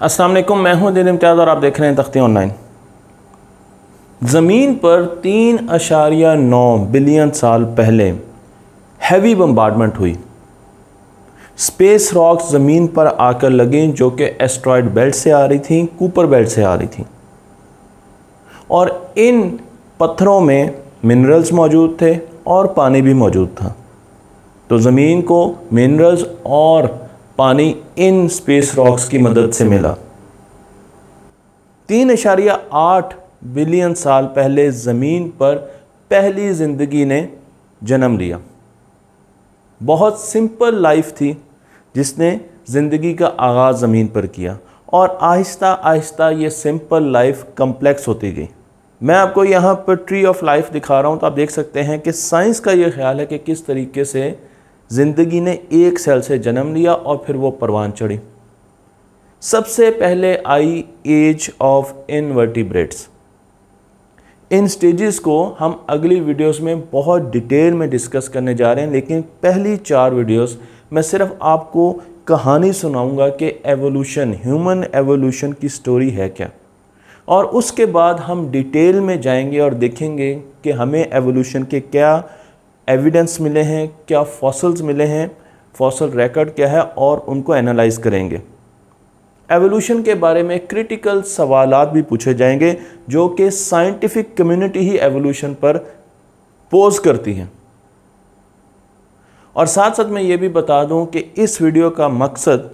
वालेकुम, मैं हूँ दिन इम्तियाज़ और आप देख रहे हैं तख्ती ऑनलाइन। ज़मीन पर तीन अशारिया नौ बिलियन साल पहले हैवी बम्बार्डमेंट हुई। स्पेस रॉक्स ज़मीन पर आकर लगी जो कि एस्ट्रॉयड बेल्ट से आ रही थी कूपर बेल्ट से आ रही थी। और इन पत्थरों में मिनरल्स मौजूद थे और पानी भी मौजूद था। तो ज़मीन को मिनरल्स और पानी इन स्पेस रॉक्स की मदद से मिला। तीन इशारिया आठ बिलियन साल पहले ज़मीन पर पहली ज़िंदगी ने जन्म लिया। बहुत सिंपल लाइफ थी, जिसने ज़िंदगी का आगाज़ ज़मीन पर किया और आहिस्ता आहिस्ता ये सिंपल लाइफ कम्प्लेक्स होती गई। मैं आपको यहाँ पर ट्री ऑफ़ लाइफ दिखा रहा हूँ तो आप देख सकते हैं कि साइंस का ये ख्याल है कि किस तरीके से ज़िंदगी ने एक सेल से जन्म लिया और फिर वो परवान चढ़ी। सबसे पहले आई एज ऑफ़ इनवर्टिब्रेट्स। इन स्टेजेस को हम अगली वीडियोस में बहुत डिटेल में डिस्कस करने जा रहे हैं, लेकिन पहली चार वीडियोस मैं सिर्फ़ आपको कहानी सुनाऊँगा कि एवोल्यूशन ह्यूमन एवोल्यूशन की स्टोरी है क्या। और उसके बाद हम डिटेल में जाएँगे और देखेंगे कि हमें एवोल्यूशन के क्या एविडेंस मिले हैं, क्या फॉसल्स मिले हैं फॉसल रिकॉर्ड क्या है और उनको एनालाइज करेंगे। एवोल्यूशन के बारे में क्रिटिकल सवाल भी पूछे जाएँगे, जो कि साइंटिफिक कम्युनिटी ही एवोल्यूशन पर पोज करती है। और साथ साथ मैं ये भी बता दूँ कि इस वीडियो का मकसद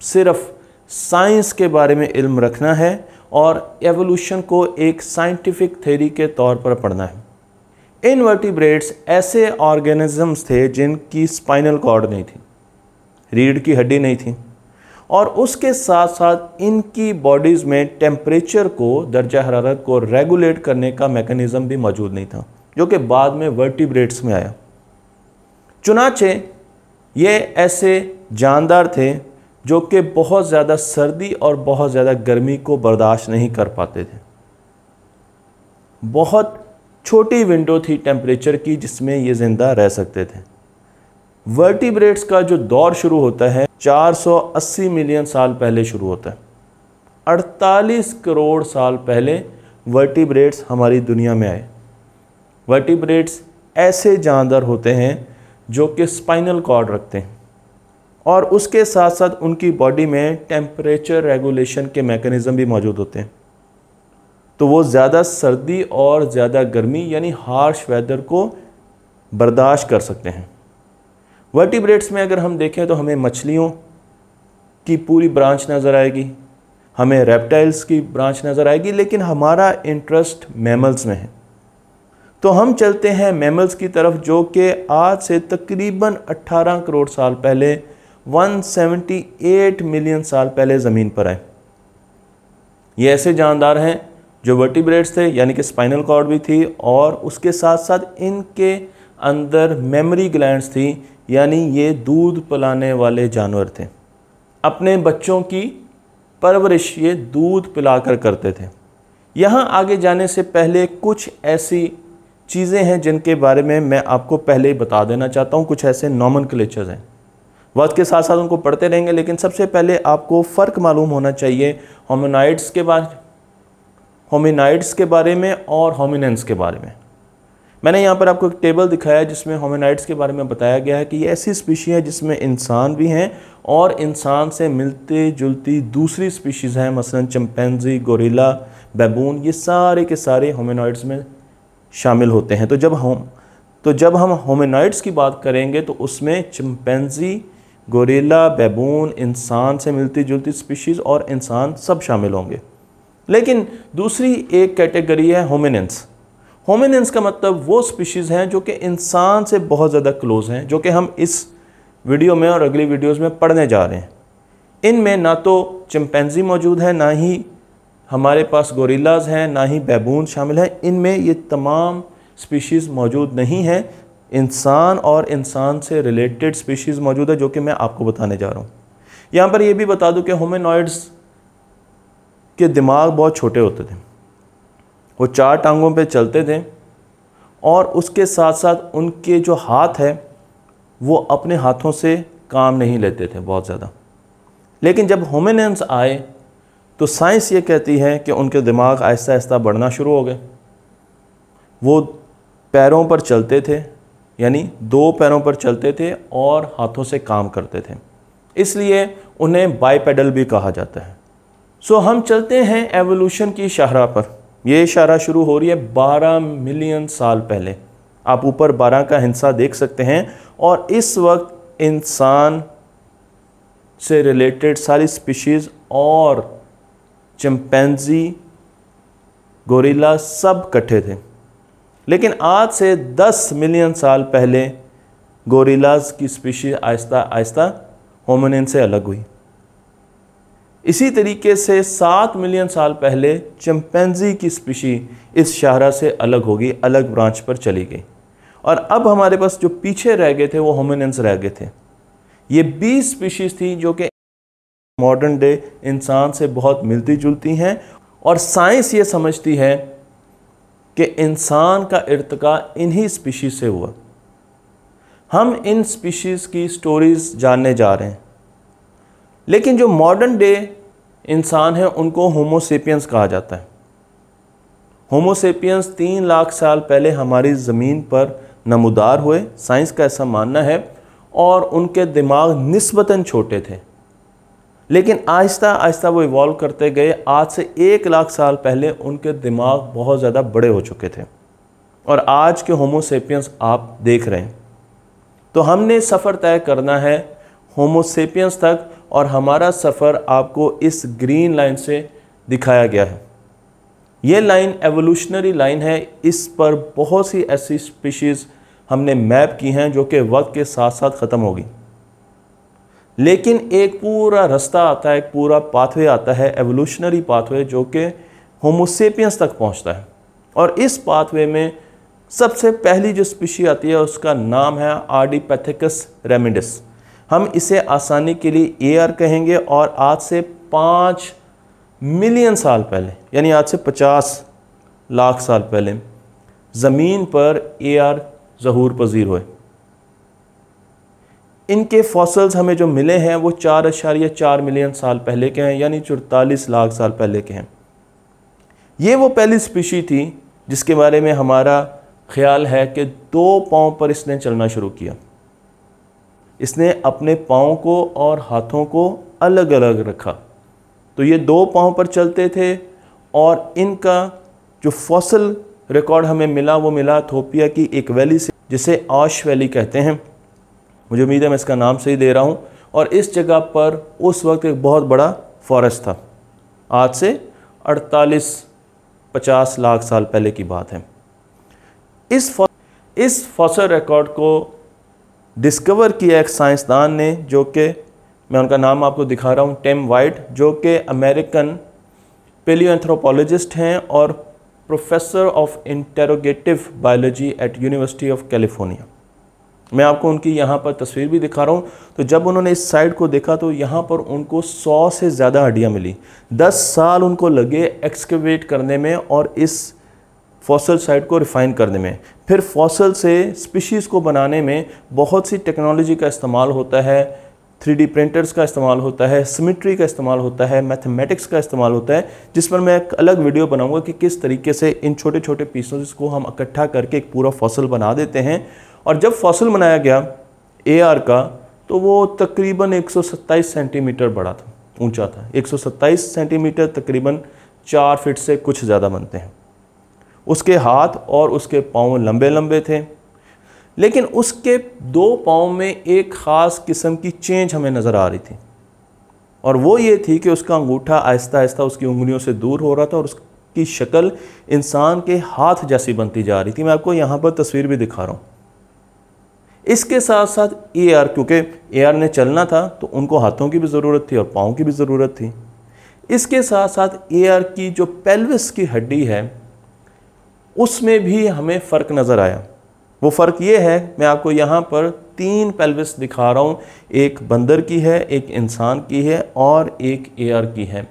सिर्फ़ साइंस के बारे में इल्म रखना है और एवोल्यूशन को एक साइंटिफिक थेरी के तौर पर पढ़ना है। इनवर्टिब्रेट्स ऐसे ऑर्गेनिजम्स थे जिनकी स्पाइनल कॉर्ड नहीं थी, रीढ़ की हड्डी नहीं थी, और उसके साथ साथ इनकी बॉडीज़ में टेम्परेचर को, दर्जा हरारत को रेगुलेट करने का मैकेनिज़्म भी मौजूद नहीं था, जो कि बाद में वर्टिब्रेट्स में आया। चुनाचे ये ऐसे जानदार थे जो कि बहुत ज़्यादा सर्दी और बहुत ज़्यादा गर्मी को बर्दाश्त नहीं कर पाते थे। बहुत छोटी विंडो थी टेम्परेचर की, जिसमें ये ज़िंदा रह सकते थे। वर्टिब्रेट्स का जो दौर शुरू होता है 480 मिलियन साल पहले शुरू होता है। 48 करोड़ साल पहले वर्टिब्रेट्स हमारी दुनिया में आए। वर्टिब्रेट्स ऐसे जानदार होते हैं जो कि स्पाइनल कॉर्ड रखते हैं। और उसके साथ साथ उनकी बॉडी में टेम्परेचर रेगुलेशन के मैकेनिज़्म भी मौजूद होते हैं। तो वो ज़्यादा सर्दी और ज़्यादा गर्मी यानी हार्श वेदर को बर्दाश्त कर सकते हैं। वर्टिब्रेट्स में अगर हम देखें तो हमें मछलियों की पूरी ब्रांच नज़र आएगी, हमें रेप्टाइल्स की ब्रांच नज़र आएगी, लेकिन हमारा इंटरेस्ट मैमल्स में है। तो हम चलते हैं मैमल्स की तरफ़, जो कि आज से तकरीबन 18 करोड़ साल पहले 178 मिलियन साल पहले ज़मीन पर आए। ये ऐसे जानदार हैं जो वर्टिब्रेट्स थे, यानी कि स्पाइनल कॉर्ड भी थी, और उसके साथ साथ इनके अंदर मेमोरी ग्लैंड्स थी, यानी ये दूध पिलाने वाले जानवर थे। अपने बच्चों की परवरिश ये दूध पिलाकर करते थे। यहाँ आगे जाने से पहले कुछ ऐसी चीज़ें हैं जिनके बारे में मैं आपको पहले ही बता देना चाहता हूँ। कुछ ऐसे नॉमन क्लेचर्स हैं। वक्त के साथ साथ उनको पढ़ते रहेंगे, लेकिन सबसे पहले आपको फ़र्क मालूम होना चाहिए होमोनाइड्स के बारे होमिनाइड्स के बारे में और होमिनेंस के बारे में। मैंने यहाँ पर आपको एक टेबल दिखाया है जिसमें होमिनाइड्स के बारे में बताया गया है कि ये ऐसी स्पीशी है जिसमें इंसान भी हैं और इंसान से मिलते जुलती दूसरी स्पीशीज़ हैं, मसलन चम्पेंजी गोरीला बैबून ये सारे के सारे होमिनाइड्स में शामिल होते हैं। तो जब हम तो जब हम होमिनाइड्स की बात करेंगे तो उसमें चिंपैंजी गोरीला बैबून इंसान से मिलती जुलती स्पीशीज़ और इंसान सब शामिल होंगे। लेकिन दूसरी एक कैटेगरी है होमिनेंस होमिनेंस का मतलब वो स्पीशीज़ हैं जो कि इंसान से बहुत ज़्यादा क्लोज हैं, जो कि हम इस वीडियो में और अगली वीडियोस में पढ़ने जा रहे हैं। इनमें ना तो चिंपैंजी मौजूद है, ना ही हमारे पास गोरिल्लाज हैं, ना ही बैबून शामिल हैं। इनमें ये तमाम स्पीशीज़ मौजूद नहीं हैं। इंसान और इंसान से रिलेटेड स्पीशीज़ मौजूद है, जो कि मैं आपको बताने जा रहा हूँ। यहाँ पर यह भी बता दूँ कि होमिनॉइड्स के दिमाग बहुत छोटे होते थे। वो चार टांगों पे चलते थे और उसके साथ साथ उनके जो हाथ है, वो अपने हाथों से काम नहीं लेते थे बहुत ज़्यादा। लेकिन जब होमिनेंस आए तो साइंस ये कहती है कि उनके दिमाग आहिस्ता आहिस्ता बढ़ना शुरू हो गए। वो पैरों पर चलते थे, यानी दो पैरों पर चलते थे और हाथों से काम करते थे। इसलिए उन्हें बाईपेडल भी कहा जाता है। सो हम चलते हैं एवोल्यूशन की शाहरा पर। यह शाहरा शुरू हो रही है 12 मिलियन साल पहले। आप ऊपर 12 का हिस्सा देख सकते हैं और इस वक्त इंसान से रिलेटेड सारी स्पीशीज़ और चिंपैंजी गोरिल्ला सब कट्ठे थे। लेकिन आज से 10 मिलियन साल पहले गोरिल्लाज की स्पीशीज आहिस्ता आहिस्ता होमिनिन से अलग हुई। इसी तरीके से सात मिलियन साल पहले चिंपैंजी की स्पीशी इस शाहरा से अलग होगी, अलग ब्रांच पर चली गई। और अब हमारे पास जो पीछे रह गए थे, वो होमिनेंस रह गए थे। ये बीस स्पीशीज थी जो कि मॉडर्न डे इंसान से बहुत मिलती जुलती हैं और साइंस ये समझती है कि इंसान का इर्तका इन्हीं स्पीशीज से हुआ। हम इन स्पीशीज़ की स्टोरीज़ जानने जा रहे हैं। लेकिन जो मॉडर्न डे इंसान है, उनको होमोसेपियंस कहा जाता है। होमोसेपियंस तीन लाख साल पहले हमारी ज़मीन पर नमदार हुए साइंस का ऐसा मानना है, और उनके दिमाग नस्बता छोटे थे। लेकिन आहिस्ता आहिस्ता वो इवॉल्व करते गए। आज से एक लाख साल पहले उनके दिमाग बहुत ज़्यादा बड़े हो चुके थे। और आज के होमोसेपियंस आप देख रहे हैं। तो हमने सफ़र तय करना है होमोसेपियंस तक और हमारा सफ़र आपको इस ग्रीन लाइन से दिखाया गया है। ये लाइन एवोल्यूशनरी लाइन है। इस पर बहुत सी ऐसी स्पीशीज़ हमने मैप की हैं जो कि वक्त के साथ साथ ख़त्म होगी। लेकिन एक पूरा रास्ता आता है, एक पूरा पाथवे आता है एवोल्यूशनरी पाथवे जो कि होमोसेपियंस तक पहुँचता है। और इस पाथवे में सबसे पहली जो स्पीशी आती है, उसका नाम है आर्डिपैथिकस रेमिडिस हम इसे आसानी के लिए ए आर कहेंगे और आज से पाँच मिलियन साल पहले, यानी आज से पचास लाख साल पहले, ज़मीन पर ए आर ज़हूर पजीर हुए। इनके फॉसल्स हमें जो मिले हैं वो चार अशारिया चार मिलियन साल पहले के हैं, यानी चौतालीस लाख साल पहले के हैं। ये वो पहली स्पीशी थी जिसके बारे में हमारा ख्याल है कि दो पाँव पर इसने चलना शुरू किया। इसने अपने पाँव को और हाथों को अलग अलग रखा। तो ये दो पाँव पर चलते थे और इनका जो फॉसल रिकॉर्ड हमें मिला, वो मिला थोपिया की एक वैली से, जिसे आश वैली कहते हैं। मुझे उम्मीद है मैं इसका नाम सही दे रहा हूँ। और इस जगह पर उस वक्त एक बहुत बड़ा फॉरेस्ट था। आज से 48 50 लाख साल पहले की बात है। इस इस फॉसल रिकॉर्ड को डिस्कवर किया एक साइंसदान ने जो कि मैं उनका नाम आपको दिखा रहा हूँ, टेम वाइट, जो कि अमेरिकन पेलियोएंथ्रोपोलॉजिस्ट हैं और professor of integrative biology at university of California मैं आपको उनकी यहाँ पर तस्वीर भी दिखा रहा हूँ। तो जब उन्होंने इस साइड को देखा तो यहाँ पर उनको सौ से ज़्यादा हड्डियाँ मिली। दस साल उनको लगे एक्सकवेट करने में और इस फॉसल साइट को रिफ़ाइन करने में। फिर फॉसल से स्पीशीज़ को बनाने में बहुत सी टेक्नोलॉजी का इस्तेमाल होता है थ्री प्रिंटर्स का इस्तेमाल होता है सिमिट्री का इस्तेमाल होता है मैथमेटिक्स का इस्तेमाल होता है, जिस पर मैं एक अलग वीडियो बनाऊँगा कि किस तरीके से इन छोटे छोटे पीसों को हम इकट्ठा करके एक पूरा फॉसल बना देते हैं। और जब फॉसल बनाया गया ए आर का तो वो तकरीबन 127 सेंटीमीटर बड़ा था, ऊँचा था। 127 सेंटीमीटर तकरीबन चार फिट से कुछ ज़्यादा बनते हैं। उसके हाथ और उसके पाँव लंबे लंबे थे। लेकिन उसके दो पाँव में एक ख़ास किस्म की चेंज हमें नज़र आ रही थी। और वो ये थी कि उसका अंगूठा आहिस्ता आहिस्ता उसकी उंगलियों से दूर हो रहा था और उसकी शक्ल इंसान के हाथ जैसी बनती जा रही थी। मैं आपको यहाँ पर तस्वीर भी दिखा रहा हूँ। इसके साथ साथ ए आर क्योंकि ए आर ने चलना था तो उनको हाथों की भी ज़रूरत थी और पाँव की भी ज़रूरत थी। इसके साथ साथ ए आर की जो पेल्विस की हड्डी है उसमें भी हमें फ़र्क नज़र आया। वो फ़र्क ये है, मैं आपको यहाँ पर तीन पेल्विस दिखा रहा हूँ, एक बंदर की है, एक इंसान की है और एक एयर की है,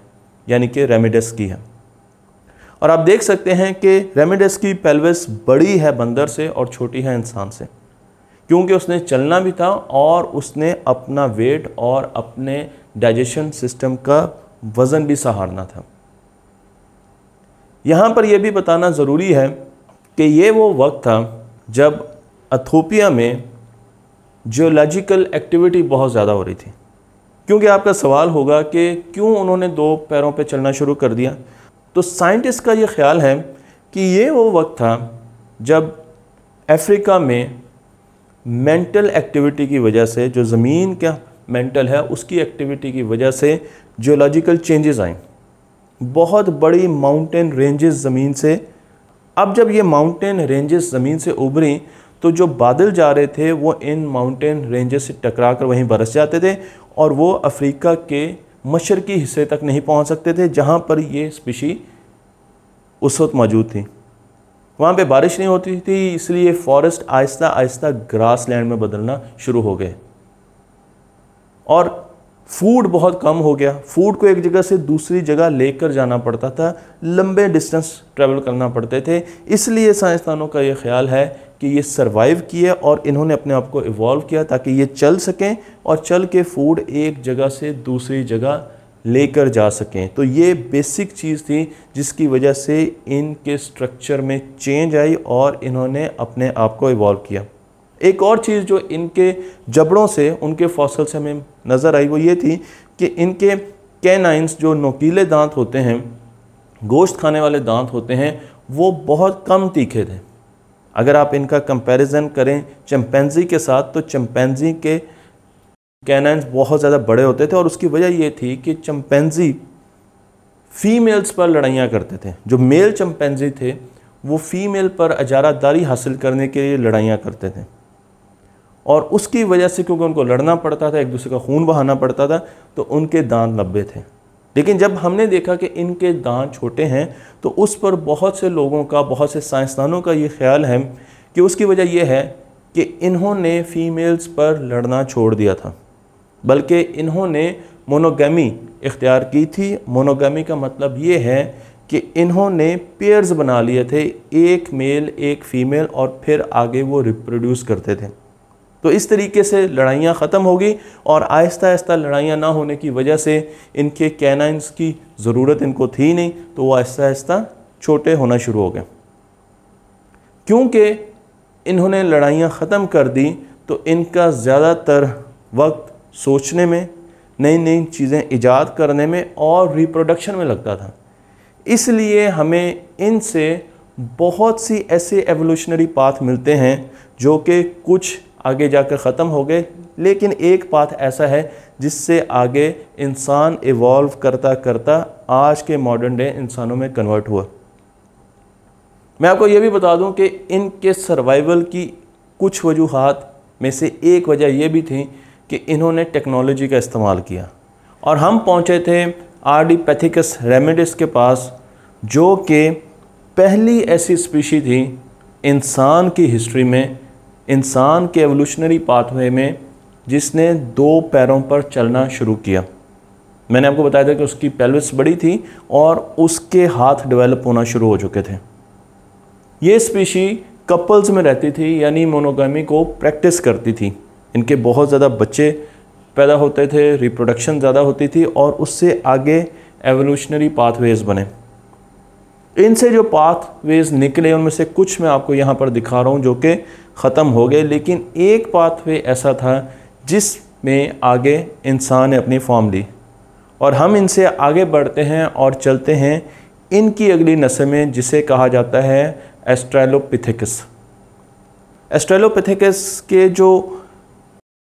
यानी कि रेमिडस की है। और आप देख सकते हैं कि रेमिडस की पेल्विस बड़ी है बंदर से और छोटी है इंसान से, क्योंकि उसने चलना भी था और उसने अपना वेट और अपने डाइजेशन सिस्टम का वज़न भी सहारना था। यहाँ पर यह भी बताना ज़रूरी है कि ये वो वक्त था जब अथोपिया में जियोलॉजिकल एक्टिविटी बहुत ज़्यादा हो रही थी। क्योंकि आपका सवाल होगा कि क्यों उन्होंने दो पैरों पे चलना शुरू कर दिया? तो साइंटिस्ट का ये ख्याल है कि ये वो वक्त था जब अफ्रीका में मेंटल एक्टिविटी की वजह से, जो ज़मीन का मेंटल है, उसकी एक्टिविटी की वजह से जियोलॉजिकल चेंजेस आए बहुत बड़ी माउंटेन रेंजेस ज़मीन से। अब जब ये माउंटेन रेंजेस ज़मीन से उभरी तो जो बादल जा रहे थे, वो इन माउंटेन रेंजेस से टकरा कर वहीं बरस जाते थे और वो अफ्रीका के मशरकी हिस्से तक नहीं पहुँच सकते थे, जहाँ पर ये स्पीशी उस वक्त मौजूद थी। वहाँ पे बारिश नहीं होती थी, इसलिए forest Aahista Aahista grass land में बदलना शुरू हो गए। और फ़ूड बहुत कम हो गया। फ़ूड को एक जगह से दूसरी जगह लेकर जाना पड़ता था। लंबे डिस्टेंस ट्रैवल करना पड़ते थे। इसलिए साइंसदानों का ये ख्याल है कि ये सरवाइव किए और इन्होंने अपने आप को इवॉल्व किया ताकि ये चल सकें और चल के फ़ूड एक जगह से दूसरी जगह लेकर जा सकें। तो ये बेसिक चीज़ थी जिसकी वजह से इनके स्ट्रक्चर में चेंज आई और इन्होंने अपने आप को इवॉल्व किया। एक और चीज़ जो इनके जबड़ों से, उनके फॉसल से हमें नज़र आई वो ये थी कि इनके कैनाइंस जो नोकीले दांत होते हैं, गोश्त खाने वाले दांत होते हैं, वो बहुत कम तीखे थे। अगर आप इनका कंपैरिजन करें चंपेंजी के साथ तो चंपेंजी के कैनाइंस बहुत ज़्यादा बड़े होते थे और उसकी वजह ये थी कि चंपेंजी फीमेल्स पर लड़ाइयाँ करते थे। जो मेल चंपेंजी थे, वो फीमेल पर अजारादारी हासिल करने के लिए लड़ाइयाँ करते थे। और उसकी वजह से क्योंकि उनको लड़ना पड़ता था, एक दूसरे का खून बहाना पड़ता था तो उनके दांत लंबे थे। लेकिन जब हमने देखा कि इनके दांत छोटे हैं तो उस पर बहुत से लोगों का, बहुत से साइंसदानों का ये ख्याल है कि उसकी वजह यह है कि इन्होंने फीमेल्स पर लड़ना छोड़ दिया था। बल्कि इन्होंने मोनोगमी इख्तियार की थी। मोनोगमी का मतलब ये है कि इन्होंने पेयर्स बना लिए थे, एक मेल, एक फ़ीमेल, और फिर आगे वो रिप्रोड्यूस करते थे। तो इस तरीके से लड़ाइयाँ ख़त्म होगी और आहिस्ता आहिस्ता लड़ाइयाँ ना होने की वजह से इनके कैनाइंस की ज़रूरत इनको थी नहीं तो वो आहिस्ता आहिस्ता छोटे होना शुरू हो गए। क्योंकि इन्होंने लड़ाइयाँ ख़त्म कर दी तो इनका ज़्यादातर वक्त सोचने में नई नई चीज़ें ईजाद करने में और रिप्रोडक्शन में लगता था। इसलिए हमें इनसे बहुत सी ऐसे एवोल्यूशनरी पाथ मिलते हैं, जो कि कुछ आगे जाकर ख़त्म हो गए। लेकिन एक पाथ ऐसा है जिससे आगे इंसान इवॉल्व करता करता आज के मॉडर्न डे इंसानों में कन्वर्ट हुआ। मैं आपको ये भी बता दूँ कि इनके सर्वाइवल की कुछ वजूहत में से एक वजह यह भी थी कि इन्होंने टेक्नोलॉजी का इस्तेमाल किया। और हम पहुँचे थे आर डी पैथिकस रेमेडिस के पास, जो कि पहली ऐसी स्पीशी थी इंसान की हिस्ट्री में इंसान के एवोल्यूशनरी पाथवे में जिसने दो पैरों पर चलना शुरू किया। मैंने आपको बताया था कि उसकी पेल्विस बड़ी थी और उसके हाथ डेवलप होना शुरू हो चुके थे। ये स्पीशी कपल्स में रहती थी, यानी मोनोगामी को प्रैक्टिस करती थी। इनके बहुत ज़्यादा बच्चे पैदा होते थे रिप्रोडक्शन ज़्यादा होती थी और उससे आगे एवोल्यूशनरी पाथवेज बने। इनसे जो पाथवेज निकले, उनमें से कुछ मैं आपको यहाँ पर दिखा रहा हूँ, जो कि ख़त्म हो गए, लेकिन एक पाथवे ऐसा था जिसमें आगे इंसान ने अपनी फॉर्म ली। और हम इनसे आगे बढ़ते हैं और चलते हैं इनकी अगली नस्ल में, जिसे कहा जाता है एस्ट्रेलोपिथिकस एस्ट्रेलोपिथिकस के जो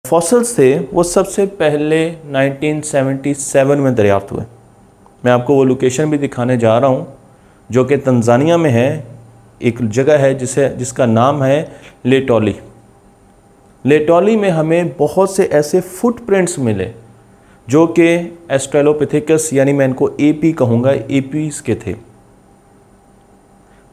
फॉसल्स थे, वो सबसे पहले 1977 में दरियाफ्त हुए। मैं आपको वो लोकेशन भी दिखाने जा रहा हूँ, जो कि तंजानिया में है एक जगह है जिसे, जिसका नाम है लेटोली। लेटोली में हमें बहुत से ऐसे फुटप्रिंट्स मिले, जो कि एस्ट्रेलोपिथिकस यानी मैं इनको एपी कहूँगा एपीस के थे।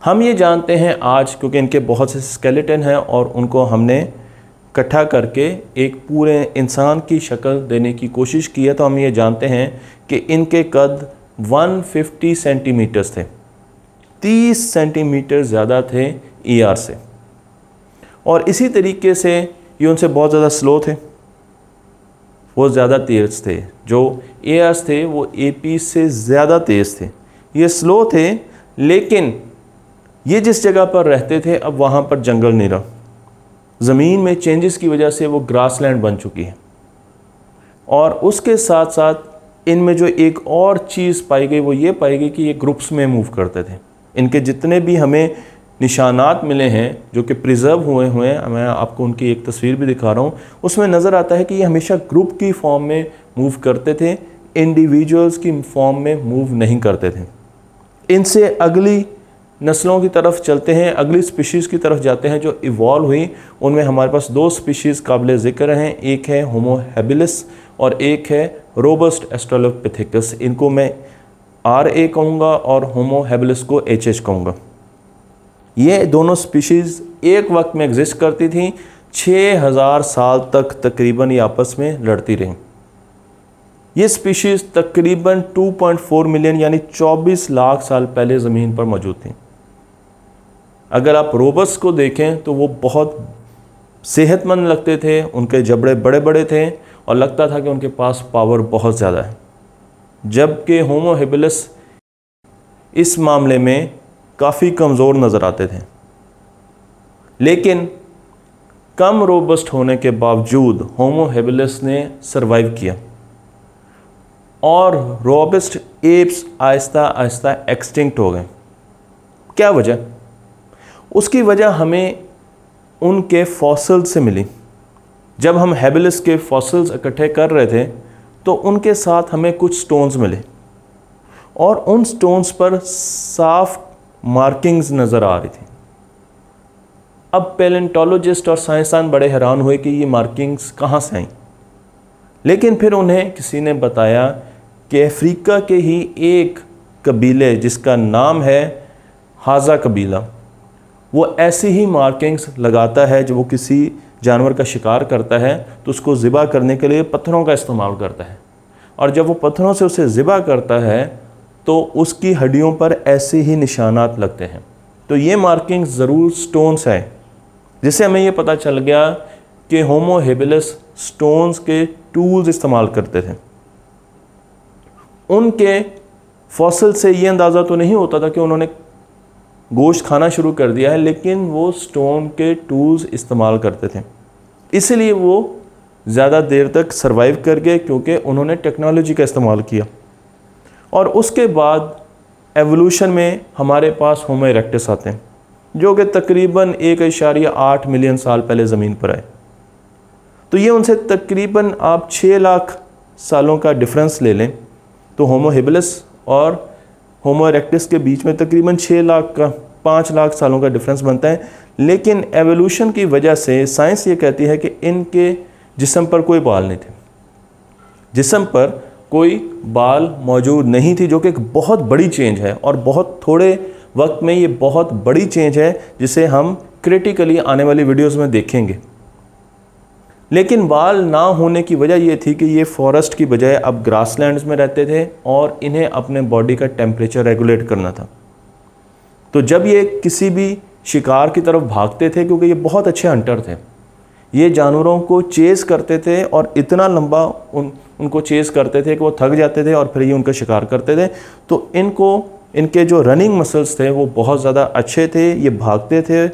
हम ये जानते हैं आज, क्योंकि इनके बहुत से स्केलेटन हैं और उनको हमने इकट्ठा करके एक पूरे इंसान की शक्ल देने की कोशिश की है तो हम ये जानते हैं कि इनके कद 150 सेंटीमीटर्स थे। 30 सेंटीमीटर ज़्यादा थे ईआर e से। और इसी तरीके से ये उनसे बहुत ज़्यादा स्लो थे। वो ज़्यादा तेज़ थे। जो ए थे, वो एपी से ज़्यादा तेज़ थे। ये स्लो थे, लेकिन ये जिस जगह पर रहते थे, अब वहाँ पर जंगल नहीं रहा। ज़मीन में चेंजेस की वजह से वो ग्रासलैंड बन चुकी है। और उसके साथ साथ इनमें जो एक और चीज़ पाई गई, वो ये पाई गई कि ये ग्रुप्स में मूव करते थे। इनके जितने भी हमें निशानात मिले हैं, जो कि प्रिजर्व हुए हुए हैं, मैं आपको उनकी एक तस्वीर भी दिखा रहा हूँ, उसमें नज़र आता है कि ये हमेशा ग्रुप की फॉर्म में मूव करते थे इंडिविजुअल्स की फॉर्म में मूव नहीं करते थे। इनसे अगली नस्लों की तरफ़ चलते हैं, अगली स्पीशीज़ की तरफ़ जाते हैं, जो इवॉल्व हुई, उनमें हमारे पास दो स्पीशीज़ काबिल ज़िक्र हैं, एक है होमोहेबिलिस और एक है रोबस्ट एस्ट्रोलोपिथिकस इनको मैं आर ए कहूँगा और होमोहेबिलिस को एच एच कहूँगा। ये दोनों स्पीशीज़ एक वक्त में एग्जिस्ट करती थी 6000 साल तक तकरीबन ये आपस में लड़ती रहीं। ये स्पीशीज़ तकरीबन 2.4 मिलियन यानी 24 लाख साल पहले ज़मीन पर मौजूद थी। अगर आप रोबस को देखें तो वो बहुत सेहतमंद लगते थे, उनके जबड़े बड़े बड़े थे और लगता था कि उनके पास पावर बहुत ज़्यादा है। जबकि होमोहेबिलस इस मामले में काफ़ी कमज़ोर नज़र आते थे। लेकिन कम रोबस्ट होने के बावजूद होमोहेबिलस ने सरवाइव किया। और robust apps Aahista Aahista extinct हो गए। क्या वजह? उसकी वजह हमें उनके फॉसल्स से मिली। जब हम हेबिलिस के फॉसल्स इकट्ठे कर रहे थे तो उनके साथ हमें कुछ स्टोन्स मिले। और उन स्टोन्स पर साफ़ मार्किंग्स नज़र आ रही थी। अब पेलेंटोलॉजिस्ट और साइंसदान बड़े हैरान हुए कि ये मार्किंग्स कहाँ से आई। लेकिन फिर उन्हें किसी ने बताया कि अफ्रीका के ही एक कबीले जिसका नाम है हाजा कबीला, वो ऐसी ही मार्किंग्स लगाता है जब वो किसी जानवर का शिकार करता है तो उसको ज़िबा करने के लिए पत्थरों का इस्तेमाल करता है। और जब वो पत्थरों से उसे ज़िबा करता है तो उसकी हड्डियों पर ऐसे ही निशानात लगते हैं। तो ये मार्किंग ज़रूर स्टोन्स है, जिससे हमें ये पता चल गया कि होमो हेबिलस स्टोन्स के टूल्स इस्तेमाल करते थे। उनके फॉसल से ये अंदाज़ा तो नहीं होता था कि उन्होंने गोश्त खाना शुरू कर दिया है, लेकिन वो स्टोन के टूल्स इस्तेमाल करते थे। इसलिए वो ज़्यादा देर तक सरवाइव कर गए, क्योंकि उन्होंने टेक्नोलॉजी का इस्तेमाल किया। और उसके बाद एवोल्यूशन में हमारे पास होमो इरेक्टस आते हैं, जो कि तकरीबन एक इशारिया आठ मिलियन साल पहले ज़मीन पर आए। तो ये उनसे तकरीबन आप छः लाख सालों का डिफरेंस ले लें तो होमो हिबलस और होमो इरेक्टस के बीच में तकरीबन छः लाख का, पाँच लाख सालों का डिफरेंस बनता है। लेकिन एवोल्यूशन की वजह से साइंस ये कहती है कि इनके जिसम पर कोई बाल नहीं थे। जिसम पर कोई बाल मौजूद नहीं थी, जो कि एक बहुत बड़ी चेंज है और बहुत थोड़े वक्त में ये बहुत बड़ी चेंज है, जिसे हम क्रिटिकली आने वाली वीडियोस में देखेंगे। लेकिन बाल ना होने की वजह ये थी कि ये फॉरेस्ट की बजाय अब ग्रासलैंड्स में रहते थे और इन्हें अपने बॉडी का टेम्परेचर रेगुलेट करना था। तो जब ये किसी भी शिकार की तरफ़ भागते थे, क्योंकि ये बहुत अच्छे हंटर थे, ये जानवरों को चेस करते थे और इतना लंबा उन, उनको चेस करते थे कि वो थक जाते थे और फिर ये उनका शिकार करते थे तो इनको, इनके जो रनिंग मसल्स थे वो बहुत ज़्यादा अच्छे थे, ये भागते थे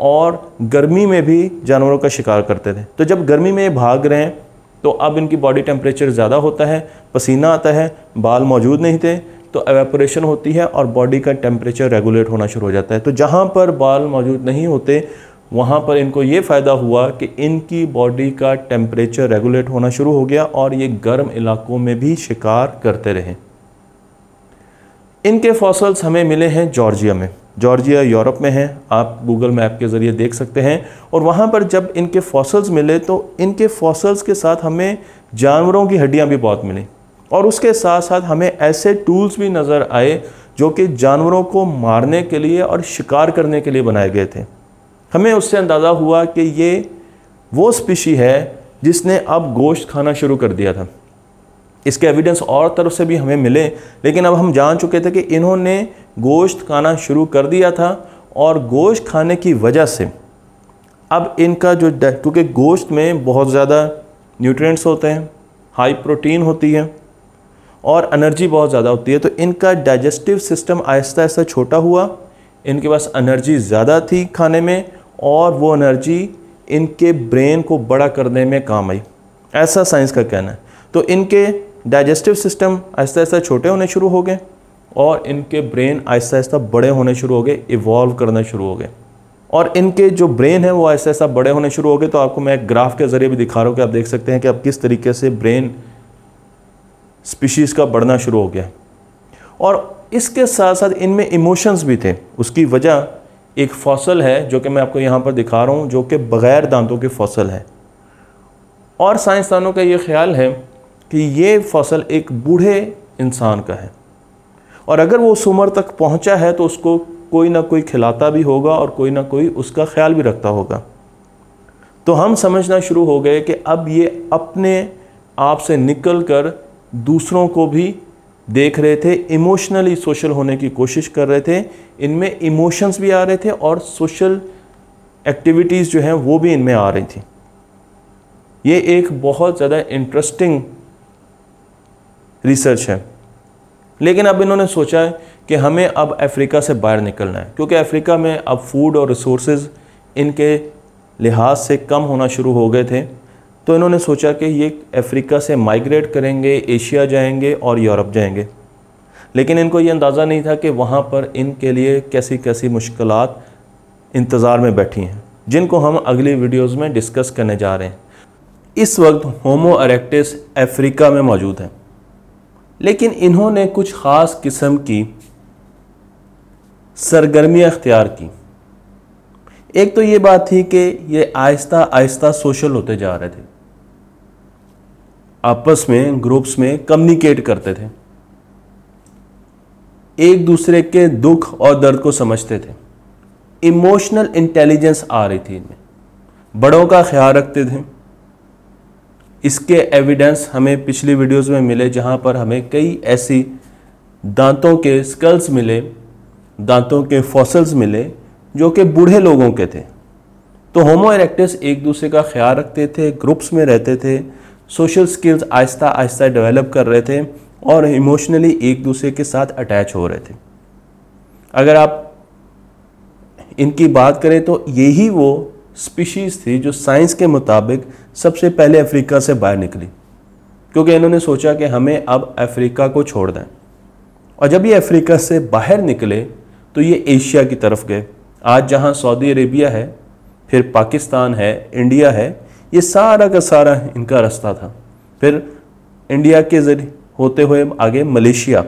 और गर्मी में भी जानवरों का शिकार करते थे। तो जब गर्मी में ये भाग रहे हैं तो अब इनकी बॉडी टेम्परेचर ज़्यादा होता है, पसीना आता है, बाल मौजूद नहीं थे तो एवेपोरेशन होती है और बॉडी का टेम्परेचर रेगुलेट होना शुरू हो जाता है। तो जहाँ पर बाल मौजूद नहीं होते, वहाँ पर इनको ये फ़ायदा हुआ कि इनकी बॉडी का टेम्परेचर रेगुलेट होना शुरू हो गया और ये गर्म इलाकों में भी शिकार करते रहे। इनके फॉसल्स हमें मिले हैं जॉर्जिया में। जॉर्जिया यूरोप में है, आप गूगल मैप के ज़रिए देख सकते हैं। और वहाँ पर जब इनके फॉसल्स मिले तो इनके फॉसल्स के साथ हमें जानवरों की हड्डियाँ भी बहुत मिली। और उसके साथ साथ हमें ऐसे टूल्स भी नज़र आए, जो कि जानवरों को मारने के लिए और शिकार करने के लिए बनाए गए थे। हमें उससे अंदाज़ा हुआ कि ये वो स्पीशी है, जिसने अब गोश्त खाना शुरू कर दिया था। इसके एविडेंस और तरफ़ से भी हमें मिले। लेकिन अब हम जान चुके थे कि इन्होंने गोश्त खाना शुरू कर दिया था और गोश्त खाने की वजह से अब इनका जो क्योंकि गोश्त में बहुत ज़्यादा न्यूट्रिएंट्स होते हैं हाई प्रोटीन होती है और एनर्जी बहुत ज़्यादा होती है तो इनका डाइजेस्टिव सिस्टम आहिस्ता आहिस्ता छोटा हुआ। इनके पास एनर्जी ज़्यादा थी खाने में और वो एनर्जी इनके ब्रेन को बड़ा करने में काम आई। ऐसा साइंस का कहना है। तो इनके डाइजेस्टिव सिस्टम आहिस्ता आहिस्ता छोटे होने शुरू हो गए और इनके ब्रेन आहिस्ता आहिस्ता बड़े होने शुरू हो गए इवॉल्व करना शुरू हो गए। और इनके जो ब्रेन है वो आहिस्ता आहिस्ता बड़े होने शुरू हो गए। तो आपको मैं एक ग्राफ के ज़रिए भी दिखा रहा हूँ कि आप देख सकते हैं कि अब किस तरीके से ब्रेन स्पीशीज़ का बढ़ना शुरू हो गया। और इसके साथ साथ इनमें इमोशंस भी थे। उसकी वजह एक फॉसल है जो कि मैं आपको यहाँ पर दिखा रहा हूँ, जो कि बग़ैर दांतों के फॉसल है। और साइंसदानों का ये ख्याल है कि ये फ़सल एक बूढ़े इंसान का है। और अगर वो उस उम्र तक पहुँचा है तो उसको कोई ना कोई खिलाता भी होगा और कोई ना कोई उसका ख्याल भी रखता होगा। तो हम समझना शुरू हो गए कि अब ये अपने आप से निकल कर दूसरों को भी देख रहे थे, इमोशनली सोशल होने की कोशिश कर रहे थे। इनमें इमोशंस भी आ रहे थे और सोशल एक्टिविटीज़ जो हैं, वो भी इनमें आ रही थी। ये एक बहुत ज़्यादा इंटरेस्टिंग रिसर्च है। लेकिन अब इन्होंने सोचा है कि हमें अब अफ्रीका से बाहर निकलना है, क्योंकि अफ्रीका में अब फ़ूड और रिसोर्स इनके लिहाज से कम होना शुरू हो गए थे। तो इन्होंने सोचा कि ये अफ्रीका से माइग्रेट करेंगे, एशिया जाएँगे और यूरोप जाएँगे। लेकिन इनको ये अंदाज़ा नहीं था कि वहाँ पर इनके लिए कैसी कैसी मुश्किल इंतज़ार में बैठी हैं, जिनको हम अगली वीडियोज़ में डिस्कस करने जा रहे हैं। इस वक्त होमो अरेक्टिस अफ्रीका में मौजूद हैं। लेकिन इन्होंने कुछ ख़ास किस्म की सरगर्मियाँ अख्तियार की। एक तो ये बात थी कि ये आहिस्ता आहिस्ता सोशल होते जा रहे थे। आपस में, ग्रुप्स में कम्युनिकेट करते थे। एक दूसरे के दुख और दर्द को समझते थे। इमोशनल इंटेलिजेंस आ रही थी इनमें। बड़ों का ख्याल रखते थे। इसके एविडेंस हमें पिछली वीडियोस में मिले, जहाँ पर हमें कई ऐसी दांतों के स्कल्स मिले, दांतों के फॉसल्स मिले, जो कि बूढ़े लोगों के थे। तो होमो इरेक्टस एक दूसरे का ख्याल रखते थे ग्रुप्स में रहते थे social skills Aahista Aahista develop कर रहे थे, और इमोशनली एक दूसरे के साथ अटैच हो रहे थे। अगर आप इनकी बात करें तो यही वो स्पीशीज़ थी जो साइंस के मुताबिक सबसे पहले अफ्रीका से बाहर निकली, क्योंकि इन्होंने सोचा कि हमें अब अफ्रीका को छोड़ दें। और जब ये अफ्रीका से बाहर निकले तो ये एशिया की तरफ़ गए। आज जहाँ सऊदी अरेबिया है, फिर पाकिस्तान है, इंडिया है, ये सारा का सारा इनका रास्ता था। फिर इंडिया के ज़रिए होते हुए आगे मलेशिया।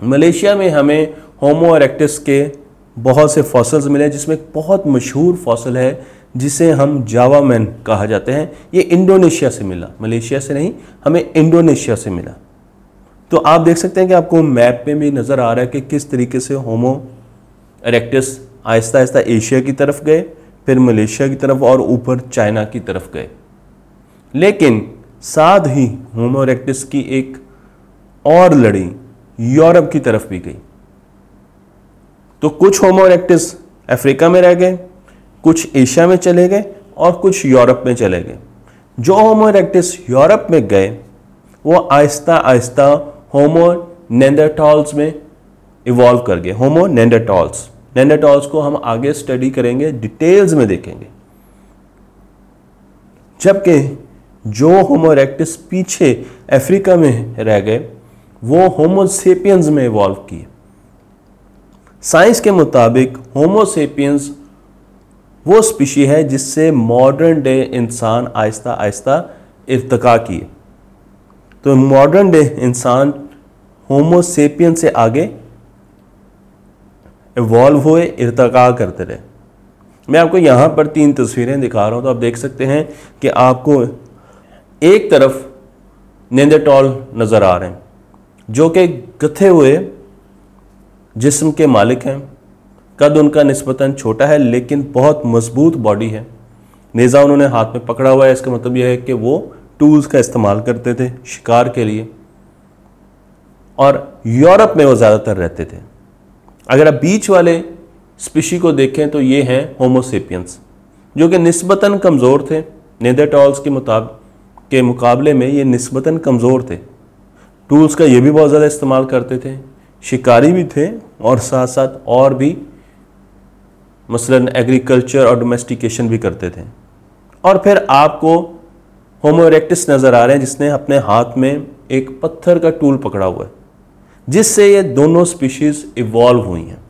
मलेशिया में हमें होमो एरेक्टिस के बहुत से फॉसल्स मिले, जिसमें बहुत मशहूर फॉसल है जिसे हम जावा मैन कहा जाते हैं, ये इंडोनेशिया से मिला। मलेशिया से नहीं, हमें इंडोनेशिया से मिला। तो आप देख सकते हैं कि आपको मैप में भी नज़र आ रहा है कि किस तरीके से होमो एरेक्टिस आहिस्ता आहिस्ता एशिया की तरफ़ गए, फिर मलेशिया की तरफ़ और ऊपर चाइना की तरफ़ गए। लेकिन साथ ही होमो एरेक्टिस की एक और लड़ी यूरोप की तरफ़ भी गई। तो कुछ होमो इरेक्टिस अफ्रीका में रह गए कुछ एशिया में चले गए और कुछ यूरोप में चले गए। जो होमो इरेक्टिस यूरोप में गए, वो आहिस्ता आहिस्ता होमो नेंडरटॉल्स में इवॉल्व कर गए। होमो नेंडरटॉल्स नेंडरटॉल्स को हम आगे स्टडी करेंगे डिटेल्स में देखेंगे। जबकि जो होमो इरेक्टिस पीछे अफ्रीका में रह गए, वो होमोसेपियंस में इवॉल्व किए। साइंस के मुताबिक होमोसेपियंस वो स्पीशी है जिससे मॉडर्न डे इंसान आहिस्ता आहिस्ता इर्तका किए। तो मॉडर्न डे इंसान होमोसेपियन से आगे इवॉल्व हुए, इर्तका करते रहे। मैं आपको यहाँ पर तीन तस्वीरें दिखा रहा हूँ तो आप देख सकते हैं कि आपको एक तरफ़ नेंदरटॉल नज़र आ रहे हैं, जो कि गथे हुए जिस्म के मालिक हैं। कद उनका नस्बता छोटा है, लेकिन बहुत मज़बूत बॉडी है। नेज़ा उन्होंने हाथ में पकड़ा हुआ है, इसका मतलब यह है कि वो टूल्स का इस्तेमाल करते थे शिकार के लिए। और यूरोप में वो ज़्यादातर रहते थे। अगर आप बीच वाले स्पीशी को देखें तो ये हैं होमोसेपियंस जो कि नस्बता कमज़ोर थे। नेदरटॉल्स के मुताबिक के मुकाबले में ये नस्बता कमज़ोर थे। टूल्स का ये भी बहुत ज़्यादा इस्तेमाल करते थे। शिकारी भी थे और साथ साथ और भी मसलन एग्रीकल्चर और डोमेस्टिकेशन भी करते थे। और फिर आपको होमोरेक्टिस नज़र आ रहे हैं, जिसने अपने हाथ में एक पत्थर का टूल पकड़ा हुआ है, जिससे ये दोनों स्पीशीज़ इवॉल्व हुई हैं।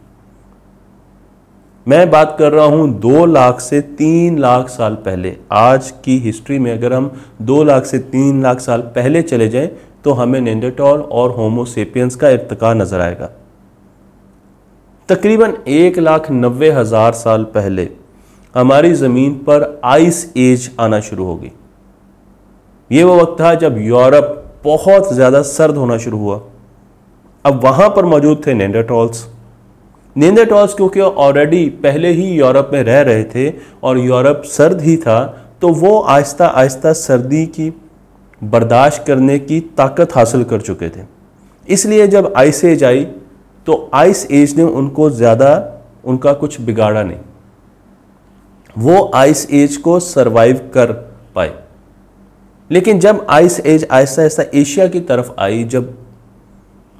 मैं बात कर रहा हूँ दो लाख से तीन लाख साल पहले। आज की हिस्ट्री में अगर हम दो लाख से तीन लाख साल पहले चले जाएँ तो हमें नेंडेटॉल और होमोसेपियंस का इरतका नज़र आएगा। तकरीबन एक लाख नब्बे हज़ार साल पहले हमारी ज़मीन पर आइस एज आना शुरू हो गई। ये वो वक्त था जब यूरोप बहुत ज़्यादा सर्द होना शुरू हुआ। अब वहाँ पर मौजूद थे नेंडरटॉल्स नेंडरटॉल्स क्योंकि ऑलरेडी पहले ही यूरोप में रह रहे थे और यूरोप सर्द ही था तो वो आहिस्ता आहिस्ता सर्दी की बर्दाश्त करने की ताकत हासिल कर चुके थे। इसलिए जब आइस एज आई तो आइस एज ने उनको ज़्यादा, उनका कुछ बिगाड़ा नहीं। वो आइस एज को सरवाइव कर पाए। लेकिन जब ice as Aahista Aahista Asia की तरफ़ आई, जब,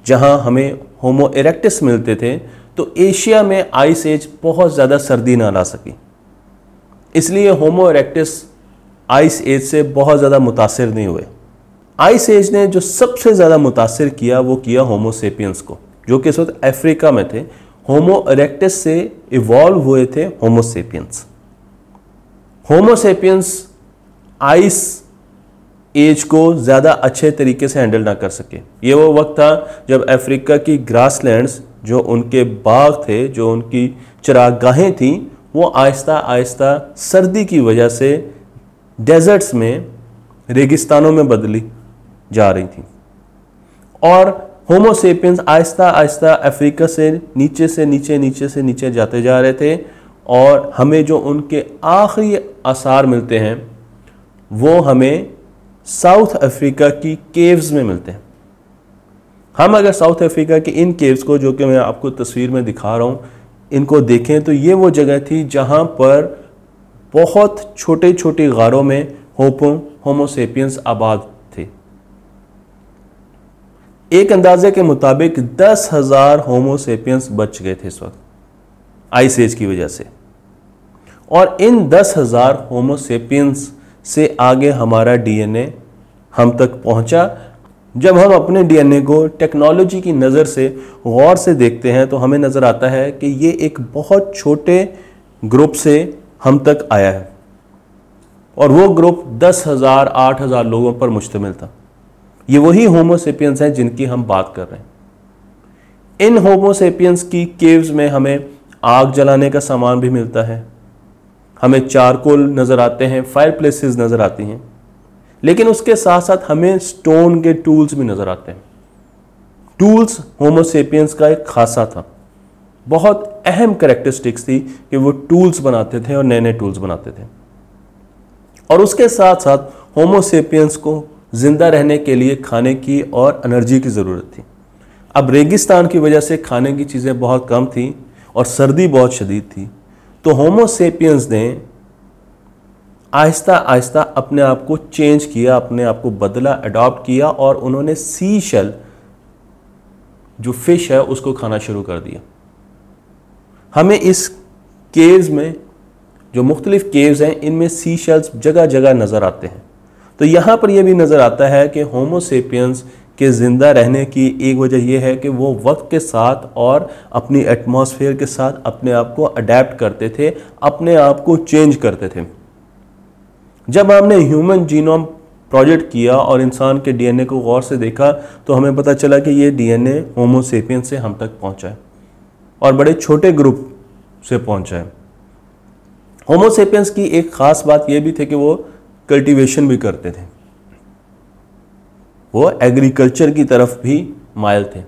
जहाँ हमें होमो इरेक्टिस मिलते थे तो एशिया में आइस एज बहुत ज़्यादा सर्दी ना ला सकी। इसलिए होमो इरेक्टिस आइस एज से बहुत ज़्यादा मुतासर नहीं हुए। आइस एज ने जो सबसे ज़्यादा मुतासर किया, वो किया होमोसेपियंस को। जो कि इस वक्त अफ्रीका में थे, होमो इरेक्टिस से इवॉल्व हुए थे होमोसेपियंस होमोसेपियंस आइस एज को ज़्यादा अच्छे तरीके से हैंडल ना कर सके। ये वो वक्त था जब अफ्रीका की ग्रासलैंड्स जो उनके बाग थे, जो उनकी चरागाहें थी, वो आहिस्ता आहिस्ता सर्दी की वजह से डेजर्ट्स में, रेगिस्तानों में बदली जा रही थी। और होमोसेपियंस आहिस्ता आहिस्ता अफ्रीका से नीचे से नीचे नीचे से नीचे जाते जा रहे थे और हमें जो उनके आखिरी आसार मिलते हैं, वो हमें साउथ अफ्रीका की केव्स में मिलते हैं। हम अगर साउथ अफ्रीका के इन केव्स को, जो कि मैं आपको तस्वीर में दिखा रहा हूँ, इनको देखें तो ये वो जगह थी जहाँ पर बहुत छोटे छोटे गारों में होपो होमोसेपियंस आबाद एक अंदाजे के मुताबिक दस हज़ार होमोसेपियंस बच गए थे इस वक्त आइस एज की वजह से। और इन दस हज़ार होमोसेपियंस से आगे हमारा डीएनए हम तक पहुँचा। जब हम अपने डीएनए को टेक्नोलॉजी की नज़र से, गौर से देखते हैं तो हमें नज़र आता है कि ये एक बहुत छोटे ग्रुप से हम तक आया है। और वो ग्रुप दस हज़ार, आठ हज़ार लोगों पर मुश्तमिल था। ये वही होमोसेपियंस हैं जिनकी हम बात कर रहे हैं। इन होमोसेपियंस की केव्स में हमें आग जलाने का सामान भी मिलता है। हमें चारकोल नज़र आते हैं फायर प्लेसेस नज़र आती हैं। लेकिन उसके साथ साथ हमें स्टोन के टूल्स भी नज़र आते हैं। टूल्स होमोसेपियंस का एक खासा था। बहुत अहम करेक्टरिस्टिक्स थी कि वो टूल्स बनाते थे और नए नए टूल्स बनाते थे। और उसके साथ साथ होमोसेपियंस को ज़िंदा रहने के लिए खाने की और एनर्जी की ज़रूरत थी। अब रेगिस्तान की वजह से खाने की चीज़ें बहुत कम थी और सर्दी बहुत शदीद थी। तो होमोसेपियंस ने आहिस्ता आहिस्ता अपने आप को चेंज किया, अपने आप को बदला अडॉप्ट किया और उन्होंने सी शेल जो फ़िश है, उसको खाना शुरू कर दिया। हमें इस केव्स में, जो मुख्तलिफ़ केव्स हैं, इनमें सी शेल्स जगह जगह नज़र आते हैं। तो यहाँ पर यह भी नज़र आता है कि होमोसेपियंस के ज़िंदा रहने की एक वजह यह है कि वो वक्त के साथ और अपनी एटमॉस्फेयर के साथ अपने आप को अडेप्ट करते थे, अपने आप को चेंज करते थे। जब हमने ह्यूमन जीनोम प्रोजेक्ट किया और इंसान के डीएनए को गौर से देखा तो हमें पता चला कि ये डीएनए होमोसेपियन से हम तक पहुँचा है और बड़े छोटे ग्रुप से पहुँचा है। होमोसेपियंस की एक ख़ास बात यह भी थी कि वो कल्टीवेशन भी करते थे। वो एग्रीकल्चर की तरफ़ भी मायल थे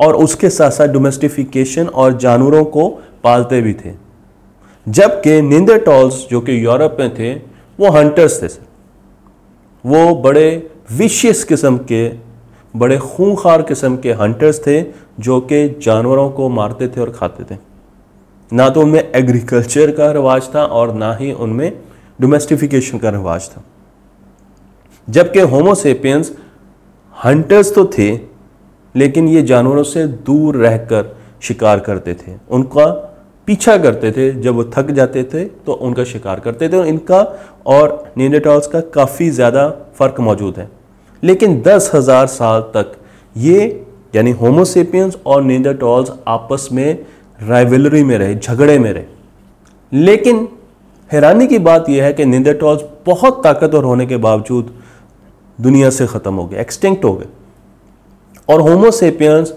और उसके साथ साथ डोमेस्टिफिकेशन और जानवरों को पालते भी थे। जबकि निंदरटॉल्स जो कि यूरोप में थे, वो हंटर्स थे सर। वो बड़े विशियस किस्म के, बड़े खूंखार किस्म के हंटर्स थे, जो कि जानवरों को मारते थे और खाते थे। ना तो उनमें एग्रीकल्चर का रिवाज था और ना ही उनमें डोमेस्टिफिकेशन का रिवाज था। जबकि होमोसेपियंस हंटर्स तो थे, लेकिन ये जानवरों से दूर रहकर शिकार करते थे। उनका पीछा करते थे, जब वो थक जाते थे तो उनका शिकार करते थे। और इनका और नींडेटॉल्स का काफ़ी ज़्यादा फ़र्क मौजूद है। लेकिन दस हज़ार साल तक ये, यानी होमोसेपियंस और नींडेटॉल्स आपस में राइवलरी में रहे, झगड़े में रहे। लेकिन हैरानी की बात यह है कि निंदरटॉल्स बहुत ताकतवर होने के बावजूद दुनिया से ख़त्म हो गए एक्सटिंक्ट हो गए। और होमोसेपियंस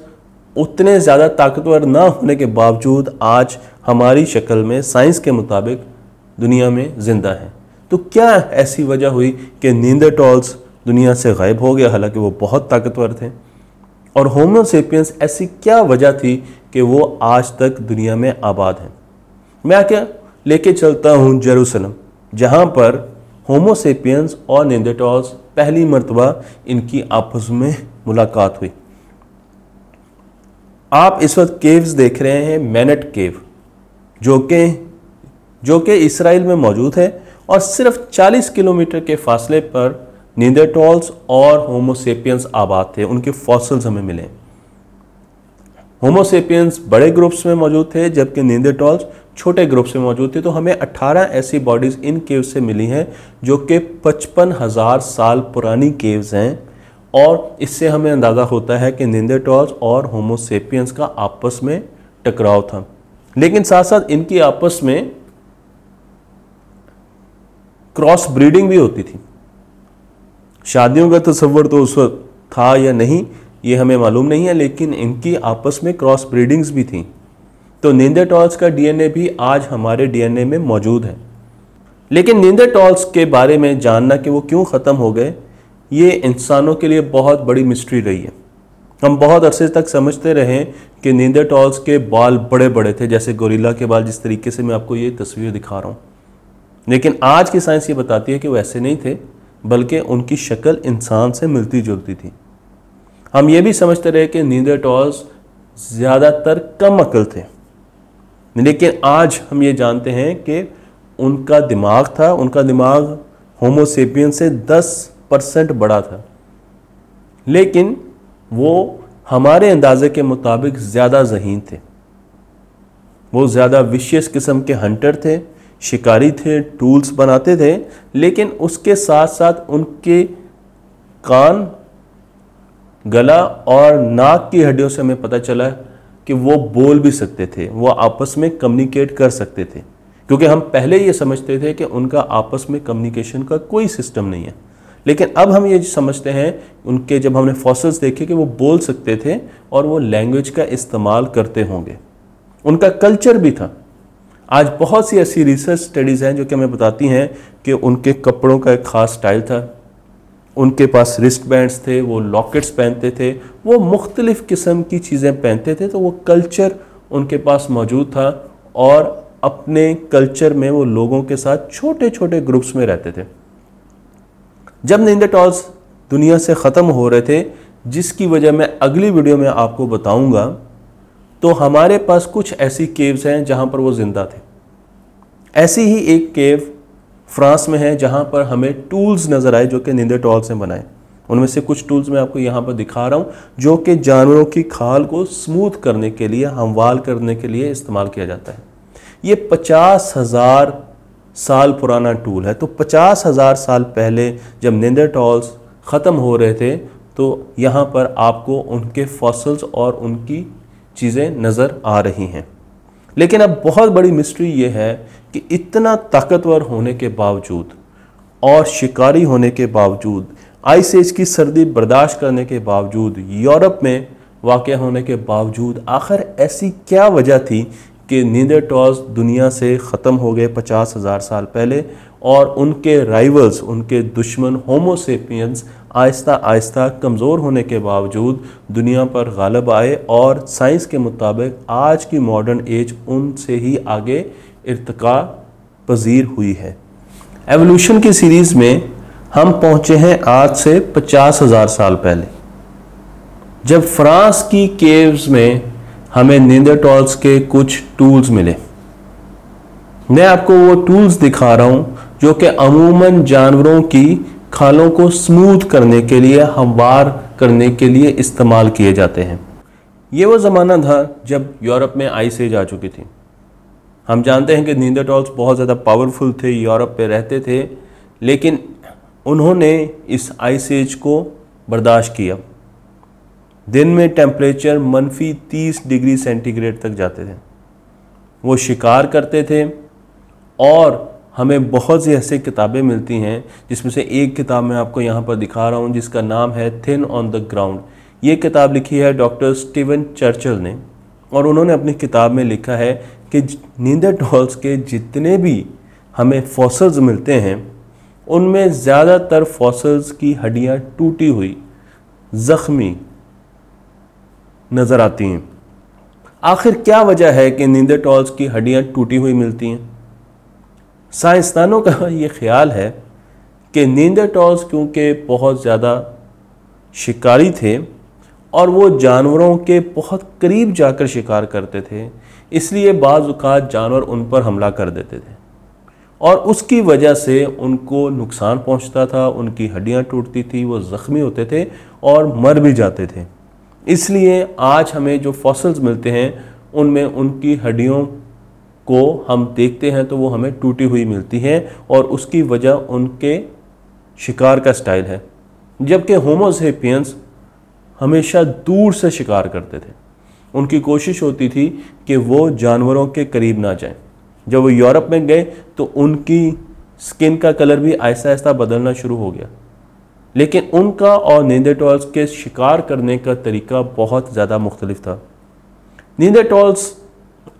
उतने ज़्यादा ताकतवर ना होने के बावजूद आज हमारी शक्ल में साइंस के मुताबिक दुनिया में ज़िंदा है। तो क्या ऐसी वजह हुई कि नींदरटॉल्स दुनिया से गायब हो गया? हालाँकि वो बहुत ताकतवर थे। और होमोसेपियंस ऐसी क्या वजह थी कि वो आज तक दुनिया में आबाद हैं? मैं क्या लेके चलता हूँ जेरूसलम, जहाँ पर होमोसेपियंस और निंदेटॉल्स पहली मरतबा इनकी आपस में मुलाकात हुई। आप इस वक्त केव्स देख रहे हैं मैनेट केव जो कि जो कि इसराइल में मौजूद है और सिर्फ़ 40 किलोमीटर के फासले पर नींदेटॉल्स और होमोसेपियंस आबाद थे, उनके फॉसल्स हमें मिले। होमोसेपियंस बड़े ग्रुप्स में मौजूद थे, जबकि नींदेटॉल्स छोटे ग्रुप्स में मौजूद थे तो हमें 18 ऐसी बॉडीज़ इन केव से मिली हैं, जो कि पचपन हज़ार साल पुरानी केव्स हैं। और इससे हमें अंदाज़ा होता है कि निंदेटॉल्स और होमोसेपियंस का आपस में टकराव था। लेकिन साथ साथ इनकी आपस में क्रॉस ब्रीडिंग भी होती थी। शादियों का तस्वर तो उस वक्त था या नहीं, ये हमें मालूम नहीं है, लेकिन इनकी आपस में क्रॉस ब्रीडिंग्स भी थी। तो नींदेटॉल्स का डीएनए भी आज हमारे डीएनए में मौजूद है। लेकिन नींदेटॉल्स के बारे में जानना कि वो क्यों ख़त्म हो गए, ये इंसानों के लिए बहुत बड़ी मिस्ट्री रही है। हम बहुत अरसे तक समझते रहे कि नींदेटॉल्स के बाल बड़े बड़े थे, जैसे गोरिल्ला के बाल, जिस तरीके से मैं आपको ये तस्वीर दिखा रहा हूँ। लेकिन आज की साइंस ये बताती है कि वो ऐसे नहीं थे, बल्कि उनकी शक्ल इंसान से मिलती जुलती थी। हम ये भी समझते रहे कि नींदेटॉल्स ज़्यादातर कम अकल थे। लेकिन आज हम ये जानते हैं कि उनका दिमाग था, उनका दिमाग होमोसेपियन से 10 परसेंट बड़ा था। लेकिन वो हमारे अंदाजे के मुताबिक ज़्यादा जहीन थे। वो ज़्यादा विशेष किस्म के हंटर थे, शिकारी थे टूल्स बनाते थे, लेकिन उसके साथ साथ उनके कान, गला और नाक की हड्डियों से हमें पता चला कि वो बोल भी सकते थे, वो आपस में कम्युनिकेट कर सकते थे। क्योंकि हम पहले ये समझते थे कि उनका आपस में कम्युनिकेशन का कोई सिस्टम नहीं है। लेकिन अब हम ये समझते हैं, उनके जब हमने फॉसल्स देखे कि वो बोल सकते थे और वो लैंग्वेज का इस्तेमाल करते होंगे। उनका कल्चर भी था। आज बहुत सी ऐसी रिसर्च स्टडीज़ हैं जो कि हमें बताती हैं कि उनके कपड़ों का एक ख़ास स्टाइल था। उनके पास रिस्ट बैंड्स थे, वो लॉकेट्स पहनते थे, वो मुख्तलिफ़ किस्म की चीज़ें पहनते थे तो वो कल्चर उनके पास मौजूद था और अपने कल्चर में वो लोगों के साथ छोटे छोटे ग्रुप्स में रहते थे। जब निंदेटॉल्स दुनिया से ख़त्म हो रहे थे, जिसकी वजह मैं अगली वीडियो में आपको बताऊँगा तो हमारे पास कुछ ऐसी केव्स हैं जहाँ पर वो ज़िंदा थे। ऐसी ही एक केव फ्रांस में है जहाँ पर हमें टूल्स नज़र आए जो कि निंदेटॉल से बनाए। उनमें से कुछ टूल्स मैं आपको यहाँ पर दिखा रहा हूँ, जो कि जानवरों की खाल को स्मूथ करने के लिए, हमवाल करने के लिए इस्तेमाल किया जाता है। ये पचास हज़ार साल पुराना टूल है। तो पचास हज़ार साल पहले जब निंदेटॉल्स ख़त्म हो रहे थे तो यहाँ पर आपको उनके फॉसल्स और उनकी चीज़ें नज़र आ रही हैं। लेकिन अब बहुत बड़ी मिस्ट्री ये है कि इतना ताकतवर होने के बावजूद और शिकारी होने के बावजूद आइस की सर्दी बर्दाश्त करने के बावजूद, यूरोप में वाक़ होने के बावजूद, आखिर ऐसी क्या वजह थी कि नींदरटॉल्स दुनिया से ख़त्म हो गए पचास हज़ार साल पहले और उनके राइवल्स उनके दुश्मन, होमोसेपियंस आहिस्ता आहिस्ता कमज़ोर होने के बावजूद दुनिया पर गालब आए और साइंस के मुताबिक आज की मॉडर्न एज उनसे ही आगे इरतका पजीर हुई है। एवोल्यूशन की सीरीज़ में हम पहुँचे हैं आज से पचास हज़ार साल पहले। जब फ्रांस की केव्स में हमें नींदरटॉल्स के कुछ टूल्स मिले। मैं आपको वो टूल्स दिखा रहा हूँ जो कि अमूमन जानवरों की खालों को स्मूथ करने के लिए, हमवार करने के लिए इस्तेमाल किए जाते हैं। ये वो ज़माना था जब यूरोप में आइस एज आ चुकी थी। हम जानते हैं कि नींदरटॉल्स बहुत ज़्यादा पावरफुल थे, यूरोप पे रहते थे, लेकिन उन्होंने इस आइस एज को बर्दाश्त किया। दिन में टेम्परेचर मनफी 30 डिग्री सेंटीग्रेड तक जाते थे। वो शिकार करते थे और हमें बहुत सी ऐसी किताबें मिलती हैं, जिसमें से एक किताब मैं आपको यहाँ पर दिखा रहा हूँ, जिसका नाम है थिन ऑन द ग्राउंड ये किताब लिखी है डॉक्टर स्टीवन चर्चल ने, और उन्होंने अपनी किताब में लिखा है कि नींदरटॉल्स के जितने भी हमें फॉसल्स मिलते हैं, उनमें ज़्यादातर फॉसल्स की हड्डियाँ टूटी हुई, ज़ख्मी नज़र आती हैं। आखिर क्या वजह है कि नींदरटॉल्स की हड्डियाँ टूटी हुई मिलती हैं? साइंसदानों का ये ख्याल है कि नींदरटॉल्स क्योंकि बहुत ज़्यादा शिकारी थे और वो जानवरों के बहुत करीब जाकर शिकार करते थे, इसलिए बाज़ात जानवर उन पर हमला कर देते थे। और उसकी वजह से उनको नुकसान पहुँचता था, उनकी हड्डियाँ टूटती थी, वो ज़ख्मी होते थे और मर भी जाते थे। इसलिए आज हमें जो फॉसल्स मिलते हैं, उनमें उनकी हड्डियों को हम देखते हैं तो वो हमें टूटी हुई मिलती हैं और उसकी वजह उनके शिकार का स्टाइल है। जबकि होमोसेपियंस हमेशा दूर से शिकार करते थे। उनकी कोशिश होती थी कि वो जानवरों के करीब ना जाएँ। जब वो यूरोप में गए तो उनकी स्किन का कलर भी आहिस्ता आहिस्ता बदलना शुरू हो गया। लेकिन उनका और नींदेटॉल्स के शिकार करने का तरीका बहुत ज़्यादा मुख्तलिफ़ था। नींदेटॉल्स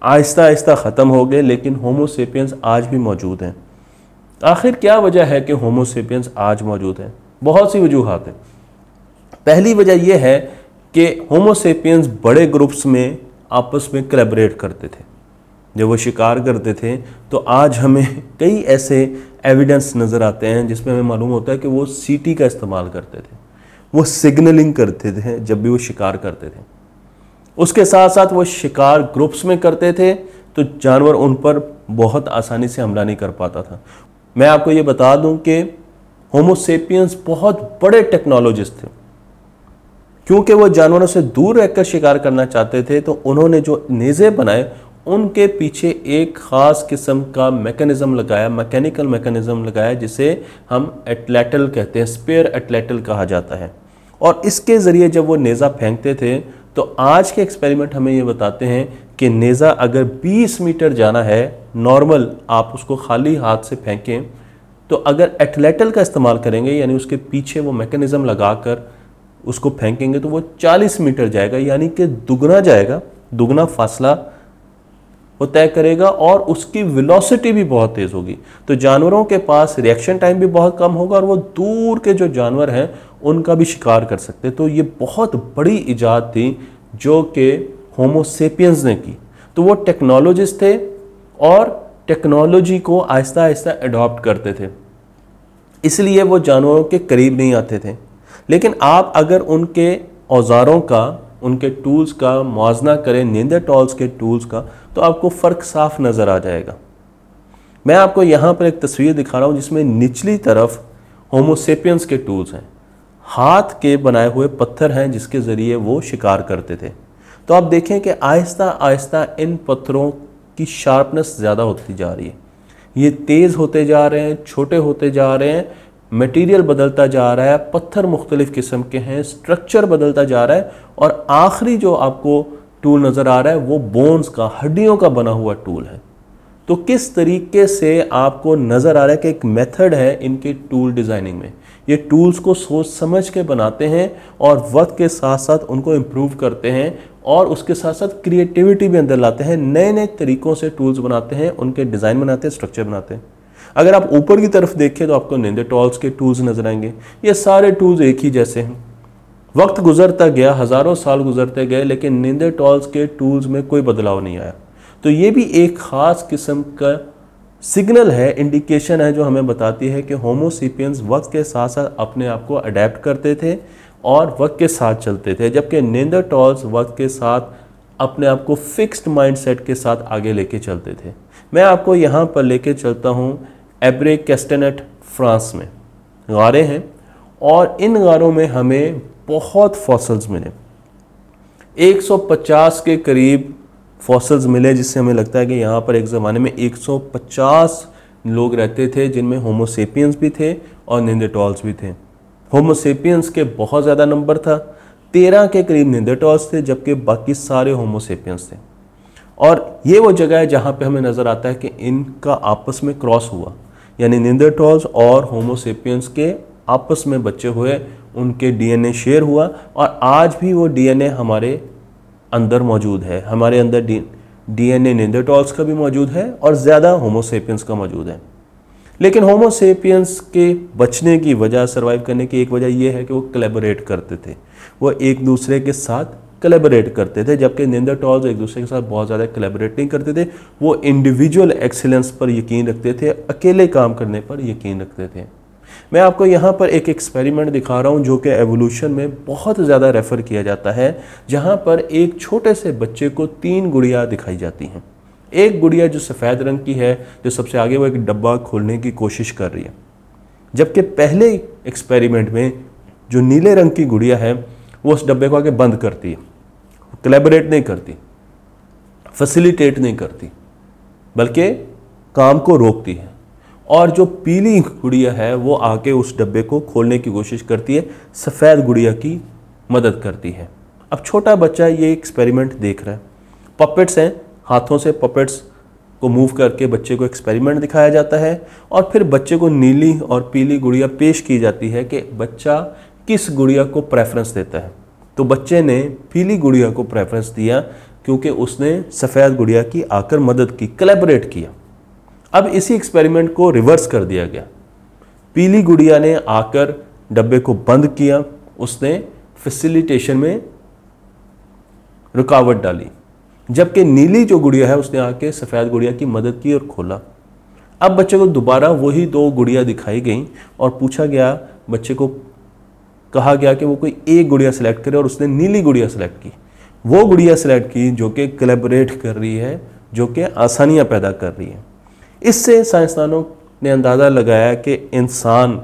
आहिस्ता आहिस्ता ख़त्म हो गए, लेकिन होमोसेपियंस आज भी मौजूद हैं। आखिर क्या वजह है कि होमोसेपियंस आज मौजूद हैं? बहुत सी वजूहत हैं। पहली वजह यह है कि होमोसेपियंस बड़े ग्रुप्स में आपस में कलेबरेट करते थे। जब वो शिकार करते थे तो आज हमें कई ऐसे एविडेंस नज़र आते हैं, जिसमें हमें मालूम होता है कि वो सीटी का इस्तेमाल करते थे। वो सिग्नलिंग करते थे जब भी वो शिकार करते थे। उसके साथ साथ वो शिकार ग्रुप्स में करते थे तो जानवर उन पर बहुत आसानी से हमला नहीं कर पाता था। मैं आपको ये बता दूँ कि होमोसेपियंस बहुत बड़े टेक्नोलॉजिस्ट थे। क्योंकि वो जानवरों से दूर रहकर शिकार करना चाहते थे तो उन्होंने जो नेज़े बनाए, उनके पीछे एक ख़ास किस्म का मैकेनिज़्म लगाया मैकेनिकल मैकेनिज़्म लगाया, जिसे हम एटलेटल कहते हैं स्पेयर एटलेटल कहा जाता है। और इसके ज़रिए जब वो नेज़ा फेंकते थे तो आज के एक्सपेरिमेंट हमें ये बताते हैं कि नेज़ा अगर 20 मीटर जाना है नॉर्मल आप उसको खाली हाथ से फेंकें तो अगर एटलेटल का इस्तेमाल करेंगे, यानी उसके पीछे वो मैकेनिज़्म लगाकर उसको फेंकेंगे तो वो 40 मीटर जाएगा, यानी कि दुगना जाएगा, दुगना फासला वो तय करेगा और उसकी वेलोसिटी भी बहुत तेज़ होगी। तो जानवरों के पास रिएक्शन टाइम भी बहुत कम होगा और वो दूर के जो जानवर हैं उनका भी शिकार कर सकते तो ये बहुत बड़ी ईजाद थी जो कि होमोसेपियंस ने की। तो वो टेक्नोलॉजिस्ट थे और टेक्नोलॉजी को आहिस्ता आहिस्ता अडॉप्ट करते थे। इसलिए वो जानवरों के करीब नहीं आते थे। लेकिन आप अगर उनके औज़ारों का, उनके टूल्स का मुआजना करें नींदर टॉल्स के टूल्स का तो आपको फ़र्क साफ़ नज़र आ जाएगा। मैं आपको यहाँ पर एक तस्वीर दिखा रहा हूँ जिसमें निचली तरफ़ होमोसेपियंस के टूल्स हैं। हाथ के बनाए हुए पत्थर हैं जिसके ज़रिए वो शिकार करते थे। तो आप देखें कि आहिस्ता आहिस्ता इन पत्थरों की शार्पनेस ज़्यादा होती जा रही है। ये तेज़ होते जा रहे हैं, छोटे होते जा रहे हैं मटेरियल बदलता जा रहा है, पत्थर मुख्तलिफ़ किस्म के हैं स्ट्रक्चर बदलता जा रहा है और आखिरी जो आपको टूल नज़र आ रहा है, वो बोन्स का, हड्डियों का बना हुआ टूल है। तो किस तरीके से आपको नज़र आ रहा है कि एक मेथड है इनके टूल डिज़ाइनिंग में? ये टूल्स को सोच समझ के बनाते हैं और वक्त के साथ साथ उनको इम्प्रूव करते हैं और उसके साथ साथ क्रिएटिविटी भी अंदर लाते हैं नए नए तरीक़ों से टूल्स बनाते हैं, उनके डिज़ाइन बनाते हैं स्ट्रक्चर बनाते हैं। अगर आप ऊपर की तरफ़ देखें तो आपको निंदे टॉल्स के टूल्स नज़र आएँगे। ये सारे टूल्स एक ही जैसे हैं। वक्त गुजरता गया, हज़ारों साल गुजरते गए, लेकिन निंदे टॉल्स के टूल्स में कोई बदलाव नहीं आया। तो ये भी एक ख़ास किस्म का सिग्नल है, इंडिकेशन है जो हमें बताती है कि होमोसिपियंस वक्त के साथ साथ अपने आप को अडेप्ट करते थे और वक्त के साथ चलते थे, जबकि नेंदर टॉल्स वक्त के साथ अपने आप को फिक्स्ड माइंडसेट के साथ आगे लेके चलते थे। मैं आपको यहाँ पर लेके चलता हूँ एब्रे कैस्टनेट, फ्रांस में। गारे हैं और इन गारों में हमें बहुत फॉसल्स मिले। 150 के करीब फॉसल्स मिले जिससे हमें लगता है कि यहाँ पर एक ज़माने में 150 लोग रहते थे, जिनमें होमोसेपियंस भी थे और निंदेटॉल्स भी थे। होमोसेपियंस के बहुत ज़्यादा नंबर था। तेरह के करीब निंदेटॉल्स थे, जबकि बाकी सारे होमोसेपियंस थे। और ये वो जगह है जहाँ पे हमें नज़र आता है कि इनका आपस में क्रॉस हुआ। यानी निंदेटॉल्स और होमोसेपियंस के आपस में बच्चे हुए उनके डीएनए शेयर हुआ। और आज भी वो डीएनए हमारे अंदर मौजूद है। हमारे अंदर डी डीएनए निंदेटॉल्स का भी मौजूद है और ज़्यादा होमोसेपियंस का मौजूद है। लेकिन होमोसेपियंस के बचने की वजह सर्वाइव करने की एक वजह यह है कि वो कोलेबोरेट करते थे। वो एक दूसरे के साथ कोलेबोरेट करते थे, जबकि निंदरटॉल्स एक दूसरे के साथ बहुत ज़्यादा कोलेबोरेट नहीं करते थे। वो इंडिविजुअल एक्सीलेंस पर यकीन रखते थे, अकेले काम करने पर यकीन रखते थे। मैं आपको यहाँ पर एक एक्सपेरिमेंट दिखा रहा हूँ जो कि एवोल्यूशन में बहुत ज़्यादा रेफ़र किया जाता है, जहाँ पर एक छोटे से बच्चे को तीन गुड़िया दिखाई जाती हैं। एक गुड़िया जो सफ़ेद रंग की है, जो सबसे आगे वो एक डब्बा खोलने की कोशिश कर रही है। जबकि पहले एक्सपेरिमेंट में जो नीले रंग की गुड़िया है, वो उस डब्बे को आगे बंद करती है। कलेबरेट नहीं करती फैसिलिटेट नहीं करती, बल्कि काम को रोकती है। और जो पीली गुड़िया है, वो आके उस डब्बे को खोलने की कोशिश करती है, सफ़ेद गुड़िया की मदद करती है। अब छोटा बच्चा ये एक्सपेरिमेंट देख रहा है। पपेट्स हैं, हाथों से पपेट्स को मूव करके बच्चे को एक्सपेरिमेंट दिखाया जाता है और फिर बच्चे को नीली और पीली गुड़िया पेश की जाती है कि बच्चा किस गुड़िया को प्रेफरेंस देता है। तो बच्चे ने पीली गुड़िया को प्रेफरेंस दिया क्योंकि उसने सफ़ेद गुड़िया की आकर मदद की कलेबरेट किया। अब इसी एक्सपेरिमेंट को रिवर्स कर दिया गया। पीली गुड़िया ने आकर डब्बे को बंद किया, उसने फैसिलिटेशन में रुकावट डाली। जबकि नीली जो गुड़िया है, उसने आके सफ़ेद गुड़िया की मदद की और खोला। अब बच्चे को दोबारा वही दो गुड़िया दिखाई गई और पूछा गया, बच्चे को कहा गया कि वो कोई एक गुड़िया सेलेक्ट करे और उसने नीली गुड़िया सेलेक्ट की। वो गुड़िया सेलेक्ट की जो कि कलेबरेट कर रही है, जो कि आसानियाँ पैदा कर रही है। इससे साइंसदानों ने अंदाज़ा लगाया कि इंसान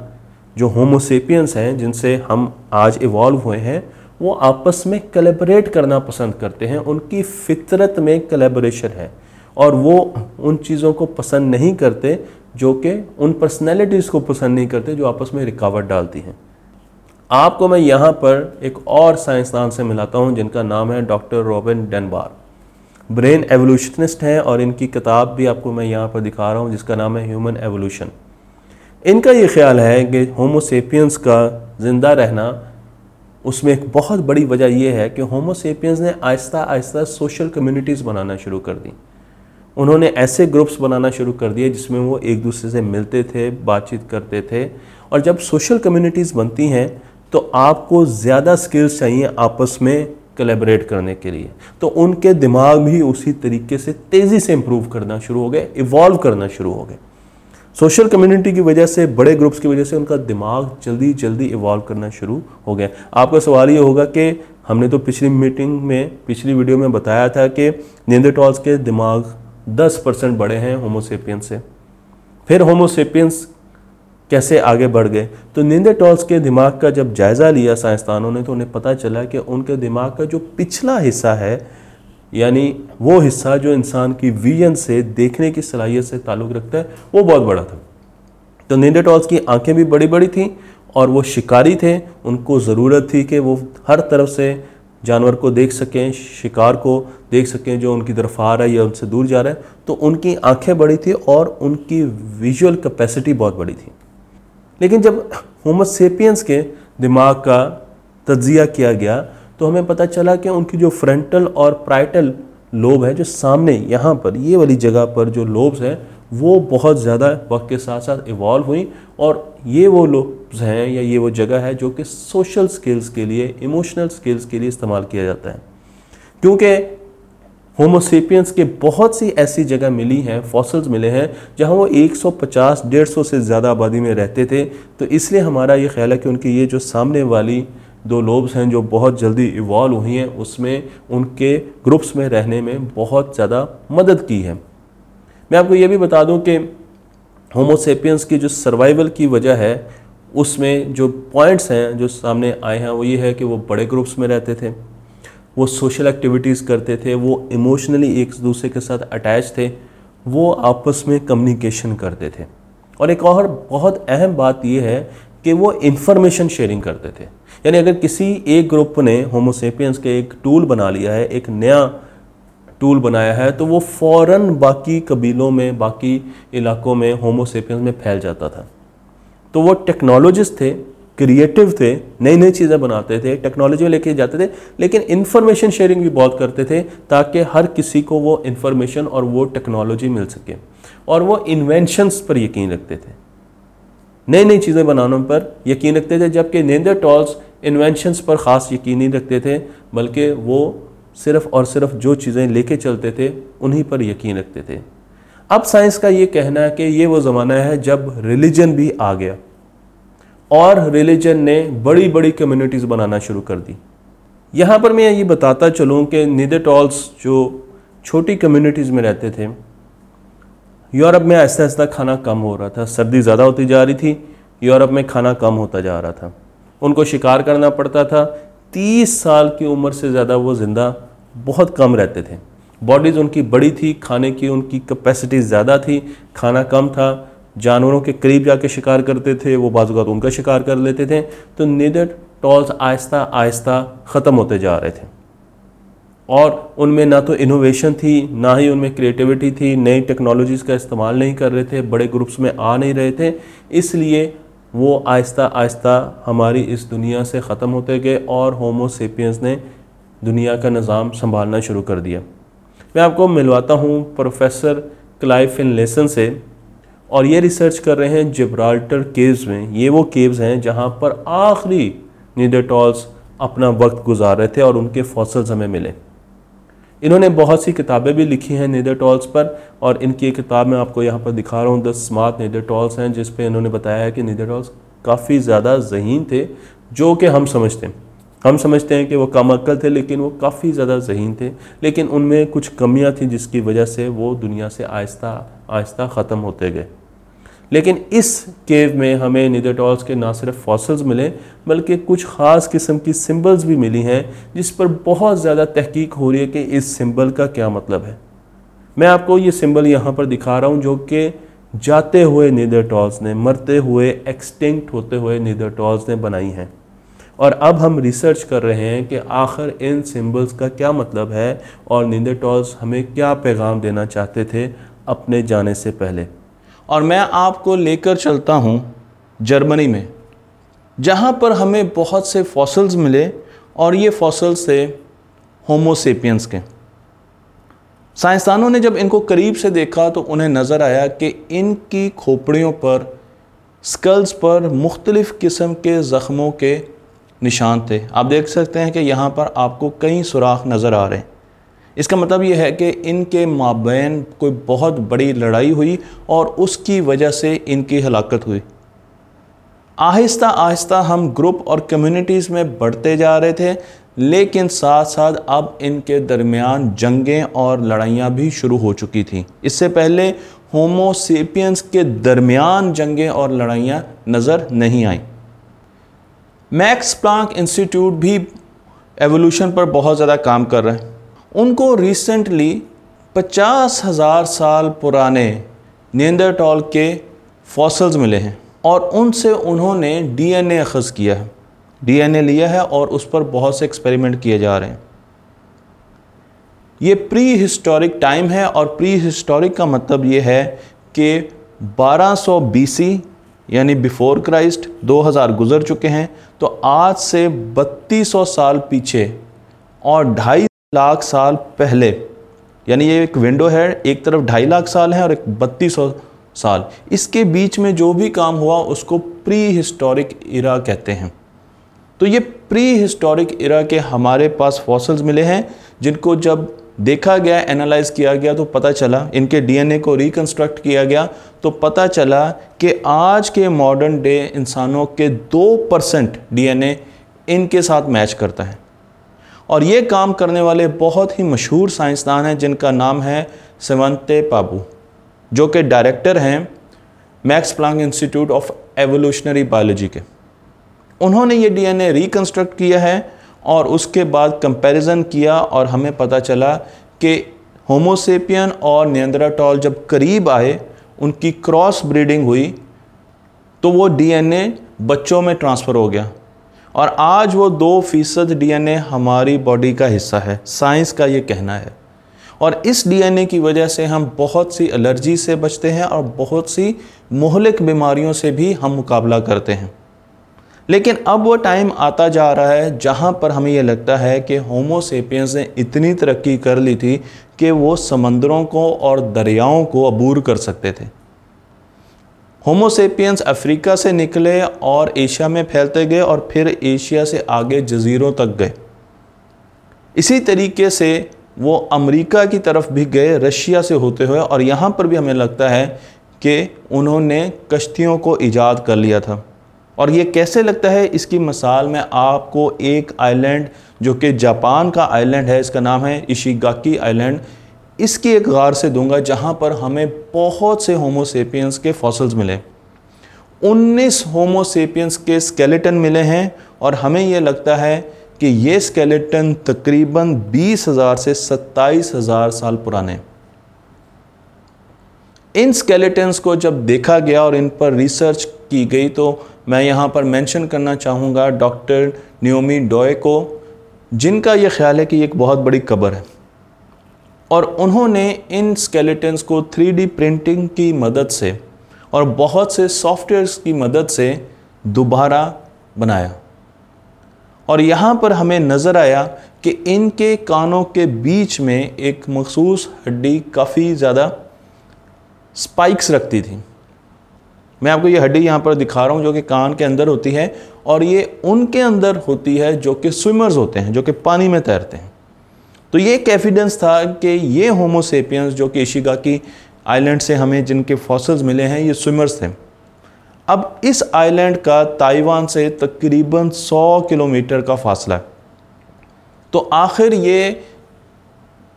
जो होमोसेपियंस हैं, जिनसे हम आज इवॉल्व हुए हैं, वो आपस में कलेबरेट करना पसंद करते हैं। उनकी फितरत में कलेबरेशन है और वो उन चीज़ों को पसंद नहीं करते जो कि उन पर्सनैलिटीज़ को पसंद नहीं करते जो आपस में रिकावट डालती हैं। आपको मैं यहाँ पर एक और साइंसदान से मिलाता हूँ, जिनका नाम है doctor Robin Dunbar. Brain evolutionist हैं और इनकी किताब भी आपको मैं यहाँ पर दिखा रहा हूँ, जिसका नाम है ह्यूमन एवोल्यूशन। इनका ये ख्याल है कि होमोसेपियंस का ज़िंदा रहना, उसमें एक बहुत बड़ी वजह यह है कि होमोसेपियंस ने आहिस्ता आहिस्ता सोशल कम्युनिटीज़ बनाना शुरू कर दी। उन्होंने ऐसे ग्रुप्स बनाना शुरू कर दिए जिसमें वो एक दूसरे से मिलते थे, बातचीत करते थे। और जब सोशल कम्युनिटीज़ बनती हैं तो आपको ज़्यादा स्किल्स चाहिए आपस में कलेबरेट करने के लिए। तो उनके दिमाग भी उसी तरीके से तेज़ी से इम्प्रूव करना शुरू हो गए इवॉल्व करना शुरू हो गए। सोशल कम्युनिटी की वजह से, बड़े ग्रुप्स की वजह से उनका दिमाग जल्दी जल्दी इवॉल्व करना शुरू हो गया। आपका सवाल ये होगा कि हमने तो पिछली मीटिंग में, पिछली वीडियो में बताया था कि निंदेटॉल्स के दिमाग 10 परसेंट बड़े हैं होमोसेपियंस से। फिर होमोसेपियंस कैसे आगे बढ़ गए। तो निंदेटॉल्स के दिमाग का जब जायज़ा लिया साइंसदानों ने तो उन्हें पता चला कि उनके दिमाग का जो पिछला हिस्सा है, यानी वो हिस्सा जो इंसान की विजन से, देखने की सलाहियत से ताल्लुक़ रखता है, वो बहुत बड़ा था। तो निंदेटॉल्स की आँखें भी बड़ी बड़ी थीं और वो शिकारी थे। उनको ज़रूरत थी कि वो हर तरफ़ से जानवर को देख सकें, शिकार को देख सकें जो उनकी तरफ़ आ रहा है या उनसे दूर जा रहा है। तो उनकी आँखें बड़ी थी और उनकी विजुअल कैपेसिटी बहुत बड़ी थी। लेकिन जब होमोसेपियंस के दिमाग का तजिया किया गया तो हमें पता चला कि उनकी जो फ्रंटल और प्राइटल लोब है, जो सामने, यहाँ पर, ये वाली जगह पर जो लोब्स हैं, वो बहुत ज़्यादा वक्त के साथ साथ इवॉल्व हुई और ये वो लोब्स हैं या ये वो जगह है जो कि सोशल स्किल्स के लिए इमोशनल स्किल्स के लिए इस्तेमाल किया जाता है। क्योंकि होमोसेपियंस के बहुत सी ऐसी जगह मिली हैं फॉसल्स मिले हैं, जहाँ वो 150 150 से ज़्यादा आबादी में रहते थे। तो इसलिए हमारा ये ख्याल है कि उनकी ये जो सामने वाली दो लोब्स हैं, जो बहुत जल्दी इवॉल्व हुई हैं, उसमें उनके ग्रुप्स में रहने में बहुत ज़्यादा मदद की है। मैं आपको ये भी बता दूँ कि होमोसेपियंस की जो सर्वाइवल की वजह है, उसमें जो पॉइंट्स हैं, जो सामने आए हैं, वो ये है कि वो बड़े ग्रुप्स में रहते थे। वो सोशल एक्टिविटीज़ करते थे, वो इमोशनली एक दूसरे के साथ अटैच थे, वो आपस में कम्युनिकेशन करते थे। और एक और बहुत अहम बात ये है कि वो इन्फॉर्मेशन शेयरिंग करते थे। यानी अगर किसी एक ग्रुप ने होमोसेपियंस के एक टूल बना लिया है, एक नया टूल बनाया है तो वो फ़ौर बाकी कबीलों में, बाकी इलाकों में होमोसेपियंस में फैल जाता था। तो वो टेक्नोलॉजिस्ट थे क्रिएटिव थे नई नई चीज़ें बनाते थे टेक्नोलॉजी लेके जाते थे, लेकिन इन्फॉर्मेशन शेयरिंग भी बहुत करते थे ताकि हर किसी को वो इन्फॉर्मेशन और वो टेक्नोलॉजी मिल सके और वो इन्वेंशंस पर यकीन रखते थे। नई नई चीज़ें बनाने पर यकीन रखते थे, जबकि नेंदर टॉल्स इन्वेंशंस पर ख़ास यकीन नहीं रखते थे, बल्कि वो सिर्फ़ और सिर्फ़ जो चीज़ें लेके चलते थे, उन्हीं पर यकीन रखते थे। अब साइंस का ये कहना है कि ये वो ज़माना है जब रिलीजन भी आ गया। और रिलीजन ने बड़ी बड़ी कम्युनिटीज़ बनाना शुरू कर दी। यहाँ पर मैं ये बताता चलूँ कि निदेटॉल्स जो छोटी कम्युनिटीज़ में रहते थे, यूरोप में आहिस्ता आहिस्ता खाना कम हो रहा था। सर्दी ज़्यादा होती जा रही थी, यूरोप में खाना कम होता जा रहा था। उनको शिकार करना पड़ता था। तीस साल की उम्र से ज़्यादा वो ज़िंदा बहुत कम रहते थे। बॉडीज़ उनकी बड़ी थी, खाने की उनकी कैपेसिटी ज़्यादा थी, खाना कम था। जानवरों के करीब जाके शिकार करते थे, वो बाजुकात उनका शिकार कर लेते थे। तो नीदर टॉल्स आहिस्ता आहिस्ता ख़त्म होते जा रहे थे। और उनमें ना तो इनोवेशन थी, ना ही उनमें क्रिएटिविटी थी, नई टेक्नोलॉजीज़ का इस्तेमाल नहीं कर रहे थे, बड़े ग्रुप्स में आ नहीं रहे थे। इसलिए वो आहिस्ता आहिस्ता हमारी इस दुनिया से ख़त्म होते गए और होमोसेपियंस ने दुनिया का निज़ाम संभालना शुरू कर दिया। मैं आपको मिलवाता हूँ प्रोफेसर क्लाइफ इन लेसन से। और ये रिसर्च कर रहे हैं जिब्राल्टर केव्स में। ये वो केव्स हैं जहाँ पर आखिरी नीडरटॉल्स अपना वक्त गुजार रहे थे और उनके फॉसल्स हमें मिले। इन्होंने बहुत सी किताबें भी लिखी हैं नीदरटॉल्स पर और इनकी एक किताब मैं आपको यहाँ पर दिखा रहा हूँ द स्मार्ट नीदरटॉल्स हैं, जिस पे इन्होंने बताया है कि नीदरटॉल्स काफ़ी ज़्यादा जहीन थे, जो कि हम समझते हैं। हम समझते हैं कि वो कम अक्ल थे, लेकिन वो काफ़ी ज़्यादा जहीन थे। लेकिन उनमें कुछ कमियाँ थी जिसकी वजह से वो दुनिया से आहिस्ता आहिस्ता ख़त्म होते गए। लेकिन इस केव में हमें निदरटॉल्स के ना सिर्फ़ फॉसल्स मिले, बल्कि कुछ ख़ास किस्म की सिंबल्स भी मिली हैं, जिस पर बहुत ज़्यादा तहकीक हो रही है कि इस सिंबल का क्या मतलब है। मैं आपको ये सिंबल यहाँ पर दिखा रहा हूँ जो कि जाते हुए नीदरटॉल्स ने, मरते हुए एक्सटिंक्ट होते हुए नीदरटॉल्स ने बनाई हैं। और अब हम रिसर्च कर रहे हैं कि आखिर इन सिंबल्स का क्या मतलब है और नीदरटॉल्स हमें क्या पैगाम देना चाहते थे अपने जाने से पहले। और मैं आपको लेकर चलता हूँ जर्मनी में, जहाँ पर हमें बहुत से फॉसल्स मिले और ये फॉसल्स थे होमोसेपियंस के। साइंसदानों ने जब इनको करीब से देखा तो उन्हें नज़र आया कि इनकी खोपड़ियों पर स्कल्स पर मुख्तलिफ़ किस्म के ज़ख्मों के निशान थे। आप देख सकते हैं कि यहाँ पर आपको कई सुराख नज़र आ रहे हैं। इसका मतलब ये है कि इनके माबेन कोई बहुत बड़ी लड़ाई हुई और उसकी वजह से इनकी हलाकत हुई। आहिस्ता आहिस्ता हम ग्रुप और कम्युनिटीज़ में बढ़ते जा रहे थे, लेकिन साथ साथ अब इनके दरमियान जंगें और लड़ाइयाँ भी शुरू हो चुकी थी। इससे पहले होमोसेपियंस के दरमियान जंगें और लड़ाइयाँ नज़र नहीं आईं। मैक्स प्लांक इंस्टीट्यूट भी एवोल्यूशन पर बहुत ज़्यादा काम कर रहे हैं। उनको रिसेंटली पचास हज़ार साल पुराने नेंदरटॉल के फॉसल्स मिले हैं और उनसे उन्होंने डीएनए अखज़ किया है। डीएनए लिया है और उस पर बहुत से एक्सपेरिमेंट किए जा रहे हैं। ये प्री हिस्टोरिक टाइम है और प्री हिस्टोरिक का मतलब ये है कि 1200 बीसी यानी बिफोर क्राइस्ट 2000 गुजर चुके हैं तो आज से 3200 साल पीछे और ढाई लाख साल पहले, यानी ये एक विंडो है, एक तरफ़ ढाई लाख साल है और एक बत्तीस सौ साल। इसके बीच में जो भी काम हुआ, उसको प्री हिस्टोरिक इरा कहते हैं। तो ये प्री हिस्टोरिक इरा के हमारे पास फॉसल्स मिले हैं, जिनको जब देखा गया एनालाइज किया गया तो पता चला, इनके डीएनए को रिकंस्ट्रक्ट किया गया तो पता चला कि आज के मॉडर्न डे इंसानों के दो परसेंट डी इनके साथ मैच करता है। और ये काम करने वाले बहुत ही मशहूर साइंसदान हैं, जिनका नाम है सेवंते पाबू जो कि डायरेक्टर हैं Max Planck Institute of evolutionary biology के। उन्होंने ये डीएनए रिकंस्ट्रक्ट किया है और उसके बाद कंपैरिजन किया और हमें पता चला कि होमोसेपियन और नियंद्राटॉल जब करीब आए, उनकी क्रॉस ब्रीडिंग हुई तो वो डीएनए बच्चों में ट्रांसफ़र हो गया। और आज वो दो फ़ीसद डीएनए हमारी बॉडी का हिस्सा है, साइंस का ये कहना है। और इस डीएनए की वजह से हम बहुत सी एलर्जी से बचते हैं और बहुत सी मोहलिक बीमारियों से भी हम मुकाबला करते हैं। लेकिन अब वो टाइम आता जा रहा है जहाँ पर हमें ये लगता है कि होमोसेपियंस ने इतनी तरक्की कर ली थी कि वो समंदरों को और दरियाओं को अबूर कर सकते थे। होमोसेपियंस अफ्रीका से निकले और एशिया में फैलते गए और फिर एशिया से आगे जजीरों तक गए। इसी तरीके से वो अमेरिका की तरफ़ भी गए, रशिया से होते हुए और यहाँ पर भी हमें लगता है कि उन्होंने कश्तियों को ईजाद कर लिया था। और ये कैसे लगता है? इसकी मिसाल में आपको एक आइलैंड जो कि जापान का आइलैंड है, इसका नाम है इशिगाकी आइलैंड। इसकी एक गार से दूँगा जहाँ पर हमें बहुत से होमोसेपियंस के फॉसल्स मिले। 19 होमोसेपियंस के स्केलेटन मिले हैं और हमें ये लगता है कि ये स्केलेटन तकरीबन बीस हज़ार से सत्ताईस हज़ार साल पुराने। इन स्केलेटन्स को जब देखा गया और इन पर रिसर्च की गई तो मैं यहाँ पर मेंशन करना चाहूँगा डॉक्टर न्योमी डॉय को, जिनका ये ख्याल है कि एक बहुत बड़ी कब्र है। और उन्होंने इन स्केलेटन्स को थ्री प्रिंटिंग की मदद से और बहुत से सॉफ्टवेयर्स की मदद से दोबारा बनाया। और यहाँ पर हमें नज़र आया कि इनके कानों के बीच में एक मखसूस हड्डी काफ़ी ज़्यादा स्पाइक्स रखती थी। मैं आपको ये हड्डी यहाँ पर दिखा रहा हूँ जो कि कान के अंदर होती है और ये उनके अंदर होती है जो कि स्विमर्स होते हैं, जो कि पानी में तैरते हैं। तो ये एक एविडेंस था कि ये होमोसेपियंस जो कि इशिगा की आइलैंड से हमें जिनके फॉसल्स मिले हैं, ये स्विमर्स थे। अब इस आइलैंड का ताइवान से तकरीबन 100 किलोमीटर का फासला है। तो आखिर ये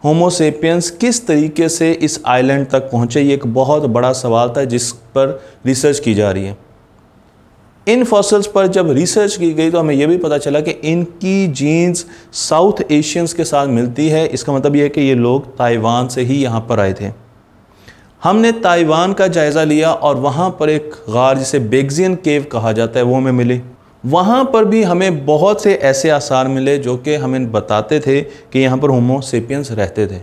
होमोसेपियंस किस तरीके से इस आइलैंड तक पहुँचे, ये एक बहुत बड़ा सवाल था जिस पर रिसर्च की जा रही है। इन फॉसल्स पर जब रिसर्च की गई तो हमें यह भी पता चला कि इनकी जीन्स साउथ एशियंस के साथ मिलती है। इसका मतलब यह है कि ये लोग ताइवान से ही यहाँ पर आए थे। हमने ताइवान का जायज़ा लिया और वहाँ पर एक गार जिसे बेगजियन केव कहा जाता है, वो हमें मिली। वहाँ पर भी हमें बहुत से ऐसे आसार मिले जो कि हमें बताते थे कि यहाँ पर होमोसेपियंस रहते थे।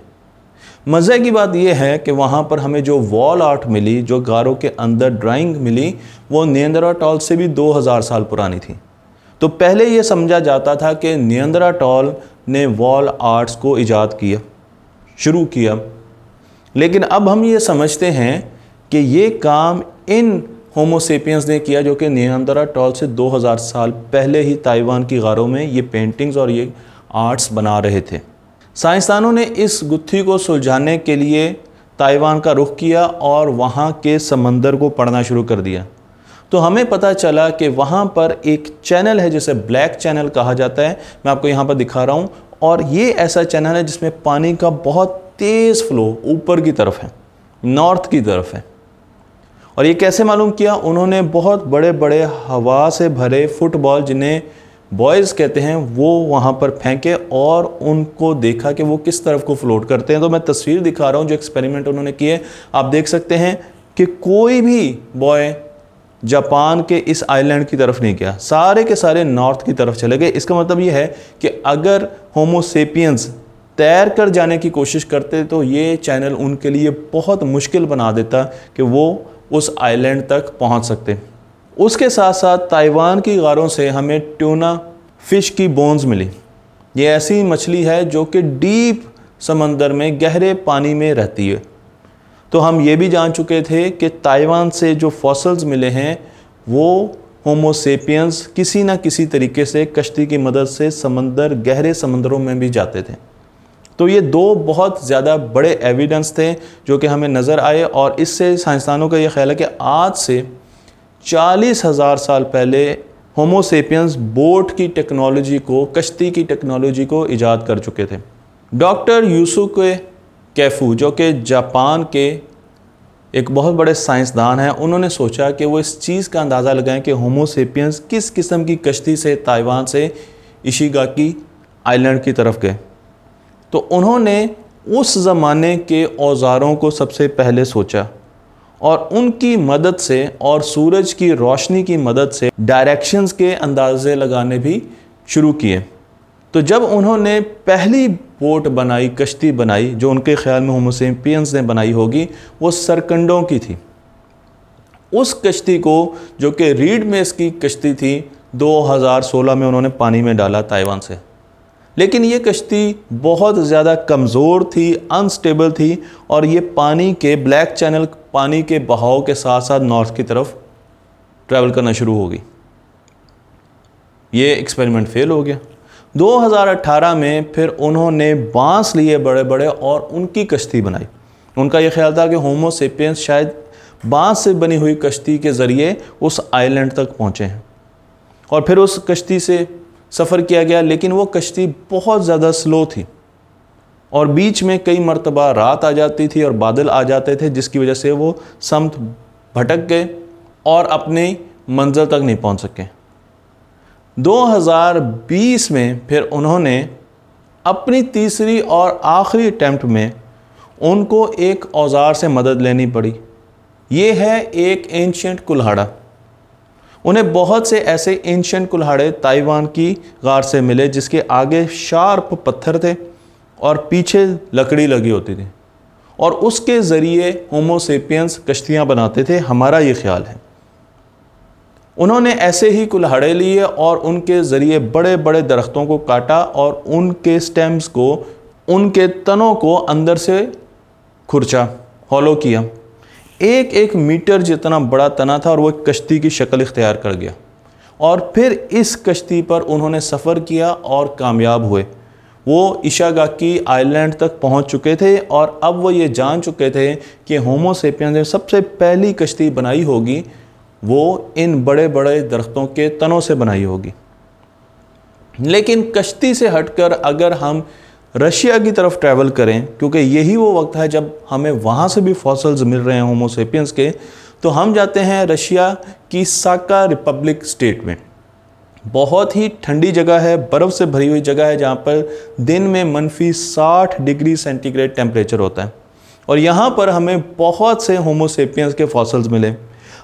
मज़े की बात यह है कि वहाँ पर हमें जो वॉल आर्ट मिली, जो गारों के अंदर ड्राइंग मिली, वो नियंद्रा टॉल से भी 2000 साल पुरानी थी। तो पहले ये समझा जाता था कि नियंद्रा टॉल ने वॉल आर्ट्स को ईजाद किया, शुरू किया। लेकिन अब हम ये समझते हैं कि ये काम इन होमोसेपियंस ने किया जो कि नियंद्रा टॉल से 2000 साल पहले ही ताइवान की गारों में ये पेंटिंग्स और ये आर्ट्स बना रहे थे। साइंसदानों ने इस गुत्थी को सुलझाने के लिए ताइवान का रुख किया और वहाँ के समंदर को पढ़ना शुरू कर दिया। तो हमें पता चला कि वहाँ पर एक चैनल है जिसे ब्लैक चैनल कहा जाता है। मैं आपको यहाँ पर दिखा रहा हूँ और ये ऐसा चैनल है जिसमें पानी का बहुत तेज़ फ्लो ऊपर की तरफ़ है, नॉर्थ की तरफ़ है। और ये कैसे मालूम किया? उन्होंने बहुत बड़े बड़े हवा से भरे फुटबॉल जिन्हें बॉयज़ कहते हैं, वो वहाँ पर फेंके और उनको देखा कि वो किस तरफ़ को फ्लोट करते हैं। तो मैं तस्वीर दिखा रहा हूँ जो एक्सपेरिमेंट उन्होंने किए आप देख सकते हैं कि कोई भी बॉय जापान के इस आइलैंड की तरफ़ नहीं गया। सारे के सारे नॉर्थ की तरफ़ चले गए। इसका मतलब ये है कि अगर होमोसेपियंस तैर कर जाने की कोशिश करते तो ये चैनल उनके लिए बहुत मुश्किल बना देता कि वो उस आइलैंड तक पहुँच सकते। उसके साथ साथ ताइवान की गारों से हमें ट्यूना, फ़िश की बोन्स मिली। ये ऐसी मछली है जो कि डीप समंदर में, गहरे पानी में रहती है। तो हम ये भी जान चुके थे कि ताइवान से जो फॉसल्स मिले हैं, वो होमोसेपियंस किसी ना किसी तरीके से कश्ती की मदद से समंदर, गहरे समंदरों में भी जाते थे। तो ये दो बहुत ज़्यादा बड़े एविडेंस थे जो कि हमें नज़र आए और इससे साइंसदानों का ये ख्याल है कि आज से चालीस हज़ार साल पहले होमोसेपियंस बोट की टेक्नोलॉजी को, कश्ती की टेक्नोलॉजी को ईजाद कर चुके थे। डॉक्टर यूसुफ कैफू, जो कि जापान के एक बहुत बड़े साइंसदान हैं, उन्होंने सोचा कि वो इस चीज़ का अंदाज़ा लगाएँ कि होमोसेपियंस किस किस्म की कश्ती से, ताइवान से इशिगाकी आइलैंड की तरफ़ गए। तो उन्होंने उस ज़माने के औज़ारों को सबसे पहले सोचा। और उनकी मदद से और सूरज की रोशनी की मदद से डायरेक्शंस के अंदाजे लगाने भी शुरू किए। तो जब उन्होंने पहली बोट बनाई, कश्ती बनाई, जो उनके ख्याल में होमोसेपियंस ने बनाई होगी, वो सरकंडों की थी। उस कश्ती को, जो कि रीड में इसकी कश्ती थी 2016 में उन्होंने पानी में डाला ताइवान से। लेकिन ये कश्ती बहुत ज़्यादा कमज़ोर थी अनस्टेबल थी, और ये पानी के ब्लैक चैनल पानी के बहाव के साथ साथ नॉर्थ की तरफ़ ट्रैवल करना शुरू हो गई। ये एक्सपेरिमेंट फेल हो गया। 2018 में फिर उन्होंने बाँस लिए बड़े बड़े और उनकी कश्ती बनाई। उनका यह ख्याल था कि होमोसेपियंस शायद बाँस से बनी हुई कश्ती के ज़रिए उस आइलैंड तक पहुँचे हैं। और फिर उस कश्ती से सफ़र किया गया, लेकिन वो कश्ती बहुत ज़्यादा स्लो थी। और बीच में कई मरतबा रात आ जाती थी और बादल आ जाते थे, जिसकी वजह से वो समत भटक गए और अपनी मंजिल तक नहीं पहुँच सके। 2020 में फिर उन्होंने अपनी तीसरी और आखिरी अटैम्प्ट में उनको एक औज़ार से मदद लेनी पड़ी। ये है एक एंशंट कुल्हाड़ा। उन्हें बहुत से ऐसे एंशंट कुल्हाड़े ताइवान की गार से मिले, जिसके आगे शार्प पत्थर थे। और पीछे लकड़ी लगी होती थी। और उसके ज़रिए होमोसेपियंस कश्तियाँ बनाते थे, हमारा ये ख्याल है। उन्होंने ऐसे ही कुल्हाड़े लिए और उनके ज़रिए बड़े बड़े दरख्तों को काटा और उनके स्टेम्स को, उनके तनों को अंदर से खुरचा हॉलो किया। एक एक मीटर जितना बड़ा तना था और वो कश्ती की शक्ल इख्तियार कर गया। और फिर इस कश्ती पर उन्होंने सफ़र किया और कामयाब हुए। वो इशागाकी आइलैंड तक पहुँच चुके थे और अब वो ये जान चुके थे कि होमोसेपियन ने सबसे पहली कश्ती बनाई होगी, वो इन बड़े बड़े दरख्तों के तनों से बनाई होगी। लेकिन कश्ती से हटकर अगर हम रशिया की तरफ़ ट्रैवल करें, क्योंकि यही वो वक्त है जब हमें वहाँ से भी फॉसल्स मिल रहे हैं होमोसेपियंस के तो हम जाते हैं रशिया की साका रिपब्लिक स्टेट में। बहुत ही ठंडी जगह है, बर्फ़ से भरी हुई जगह है जहाँ पर दिन में मनफी 60 डिग्री सेंटीग्रेड टेम्परेचर होता है। और यहाँ पर हमें बहुत से होमोसेपियंस के फॉसल्स मिले।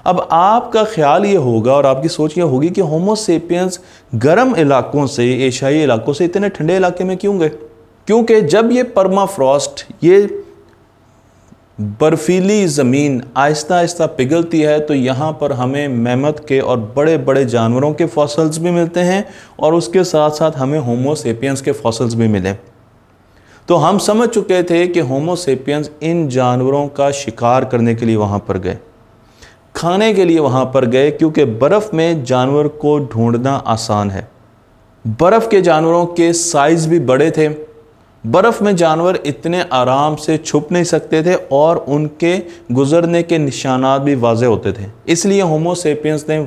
अब आपका ख्याल ये होगा और आपकी सोच ये होगी कि होमोसेपियंस गर्म इलाकों से, एशियाई इलाकों से इतने ठंडे इलाके में क्यों गए? क्योंकि जब ये परमाफ्रॉस्ट, ये बर्फीली ज़मीन आहिस्ता आहिस्ता पिघलती है तो यहाँ पर हमें मेहमत के और बड़े बड़े जानवरों के फॉसल्स भी मिलते हैं और उसके साथ साथ हमें होमोसेपियंस के फॉसल्स भी मिले। तो हम समझ चुके थे कि होमोसेपियंस इन जानवरों का शिकार करने के लिए वहाँ पर गए। खाने के लिए वहाँ पर गए, क्योंकि बर्फ़ में जानवर को ढूंढना आसान है। बर्फ़ के जानवरों के साइज़ भी बड़े थे बर्फ़ में जानवर इतने आराम से छुप नहीं सकते थे और उनके गुज़रने के निशानात भी वाजे होते थे। इसलिए होमोसेपियंस ने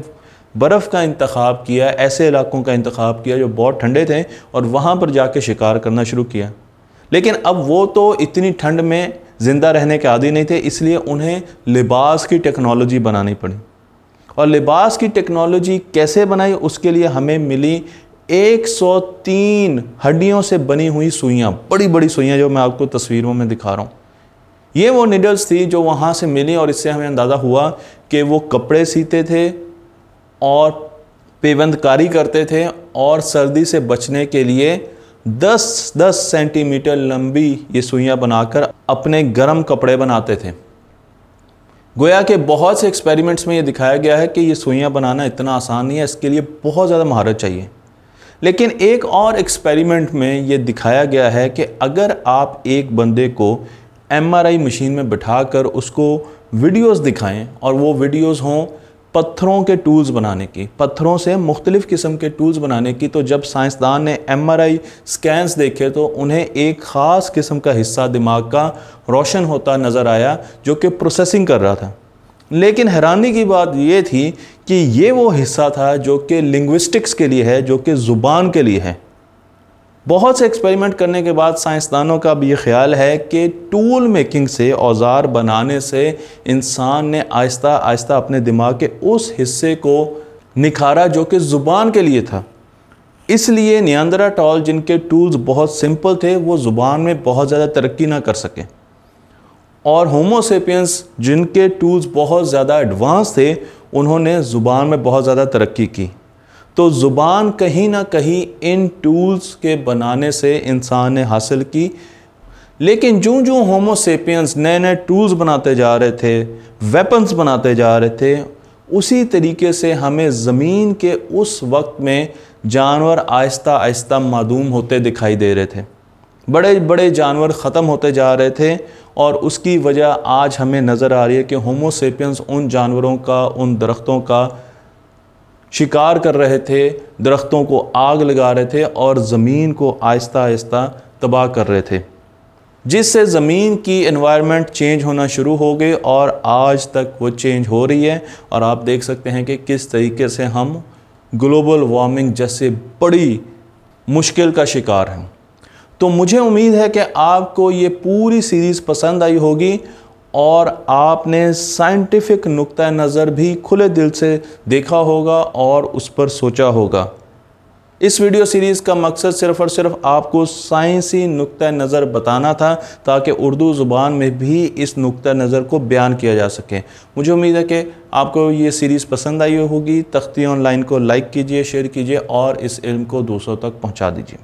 बर्फ़ का इंतखब किया, ऐसे इलाकों का इंतखब किया जो बहुत ठंडे थे और वहाँ पर जाके शिकार करना शुरू किया। लेकिन अब वो तो इतनी ठंड में ज़िंदा रहने के आदि नहीं थे, इसलिए उन्हें लिबास की टेक्नोलॉजी बनानी पड़ी। और लिबास की टेक्नोलॉजी कैसे बनाई, उसके लिए हमें मिली 103 हड्डियों से बनी हुई सुइयाँ, बड़ी बड़ी सुइयाँ जो मैं आपको तस्वीरों में दिखा रहा हूँ। ये वो निडल्स थी जो वहाँ से मिली और इससे हमें अंदाज़ा हुआ कि वो कपड़े सीते थे और पेबंदकारी करते थे और सर्दी से बचने के लिए 10-10 सेंटीमीटर लंबी ये सुइयाँ बनाकर अपने गर्म कपड़े बनाते थे। गोया के बहुत से एक्सपेरिमेंट्स में ये दिखाया गया है कि ये सुइयाँ बनाना इतना आसान नहीं है, इसके लिए बहुत ज़्यादा महारत चाहिए। लेकिन एक और एक्सपेरिमेंट में ये दिखाया गया है कि अगर आप एक बंदे को एमआरआई मशीन में बिठाकर उसको वीडियोस दिखाएँ और वो वीडियोस हों पत्थरों के टूल्स बनाने की, पत्थरों से मुख्तलिफ़ किस्म के टूल्स बनाने की तो जब साइंसदान ने एमआरआई स्कैंस देखे तो उन्हें एक ख़ास किस्म का हिस्सा दिमाग का रोशन होता नज़र आया जो कि प्रोसेसिंग कर रहा था। लेकिन हैरानी की बात ये थी कि ये वो हिस्सा था जो कि लिंग्विस्टिक्स के लिए है, जो कि ज़ुबान के लिए है। बहुत से एक्सपेरिमेंट करने के बाद साइंसदानों का भी ये ख्याल है कि टूल मेकिंग से, औज़ार बनाने से इंसान ने आहिस्ता आहिस्ता अपने दिमाग के उस हिस्से को निखारा जो कि ज़ुबान के लिए था। इसलिए नियंद्रा टॉल जिनके टूल्स बहुत सिंपल थे, वो ज़ुबान में बहुत ज़्यादा तरक्की ना कर सके। और होमोसेपियंस जिनके टूल्स बहुत ज़्यादा एडवांस थे, उन्होंने ज़ुबान में बहुत ज़्यादा तरक्की की। तो ज़ुबान कहीं ना कहीं इन टूल्स के बनाने से इंसान ने हासिल की। लेकिन जो जो होमोसेपियंस नए नए टूल्स बनाते जा रहे थे वेपन्स बनाते जा रहे थे, उसी तरीके से हमें ज़मीन के उस वक्त में जानवर आहिस्ता आहिस्ता मदूम होते दिखाई दे रहे थे। बड़े बड़े जानवर ख़त्म होते जा रहे थे और उसकी वजह आज हमें नज़र आ रही है कि होमोसेपियंस उन जानवरों का, उन दरख्तों का शिकार कर रहे थे, दरख्तों को आग लगा रहे थे और ज़मीन को आहिस्ता आहिस्ता तबाह कर रहे थे। जिससे ज़मीन की इन्वायरमेंट चेंज होना शुरू हो गई और आज तक वो चेंज हो रही है। और आप देख सकते हैं कि किस तरीके से हम ग्लोबल वार्मिंग जैसे बड़ी मुश्किल का शिकार हैं। तो मुझे उम्मीद है कि आपको ये पूरी सीरीज़ पसंद आई होगी और आपने साइंटिफिक नुक़ नज़र भी खुले दिल से देखा होगा और उस पर सोचा होगा। इस वीडियो सीरीज़ का मकसद सिर्फ़ और सिर्फ़ आपको साइंसी नुक़ नज़र बताना था ताकि उर्दू ज़ुबान में भी इस नुक़ नज़र को बयान किया जा सके। मुझे उम्मीद है कि आपको ये सीरीज़ पसंद आई होगी। तख्ती ऑनलाइन को लाइक कीजिए, शेयर कीजिए और इस इल्म को दूसरों तक पहुँचा दीजिए।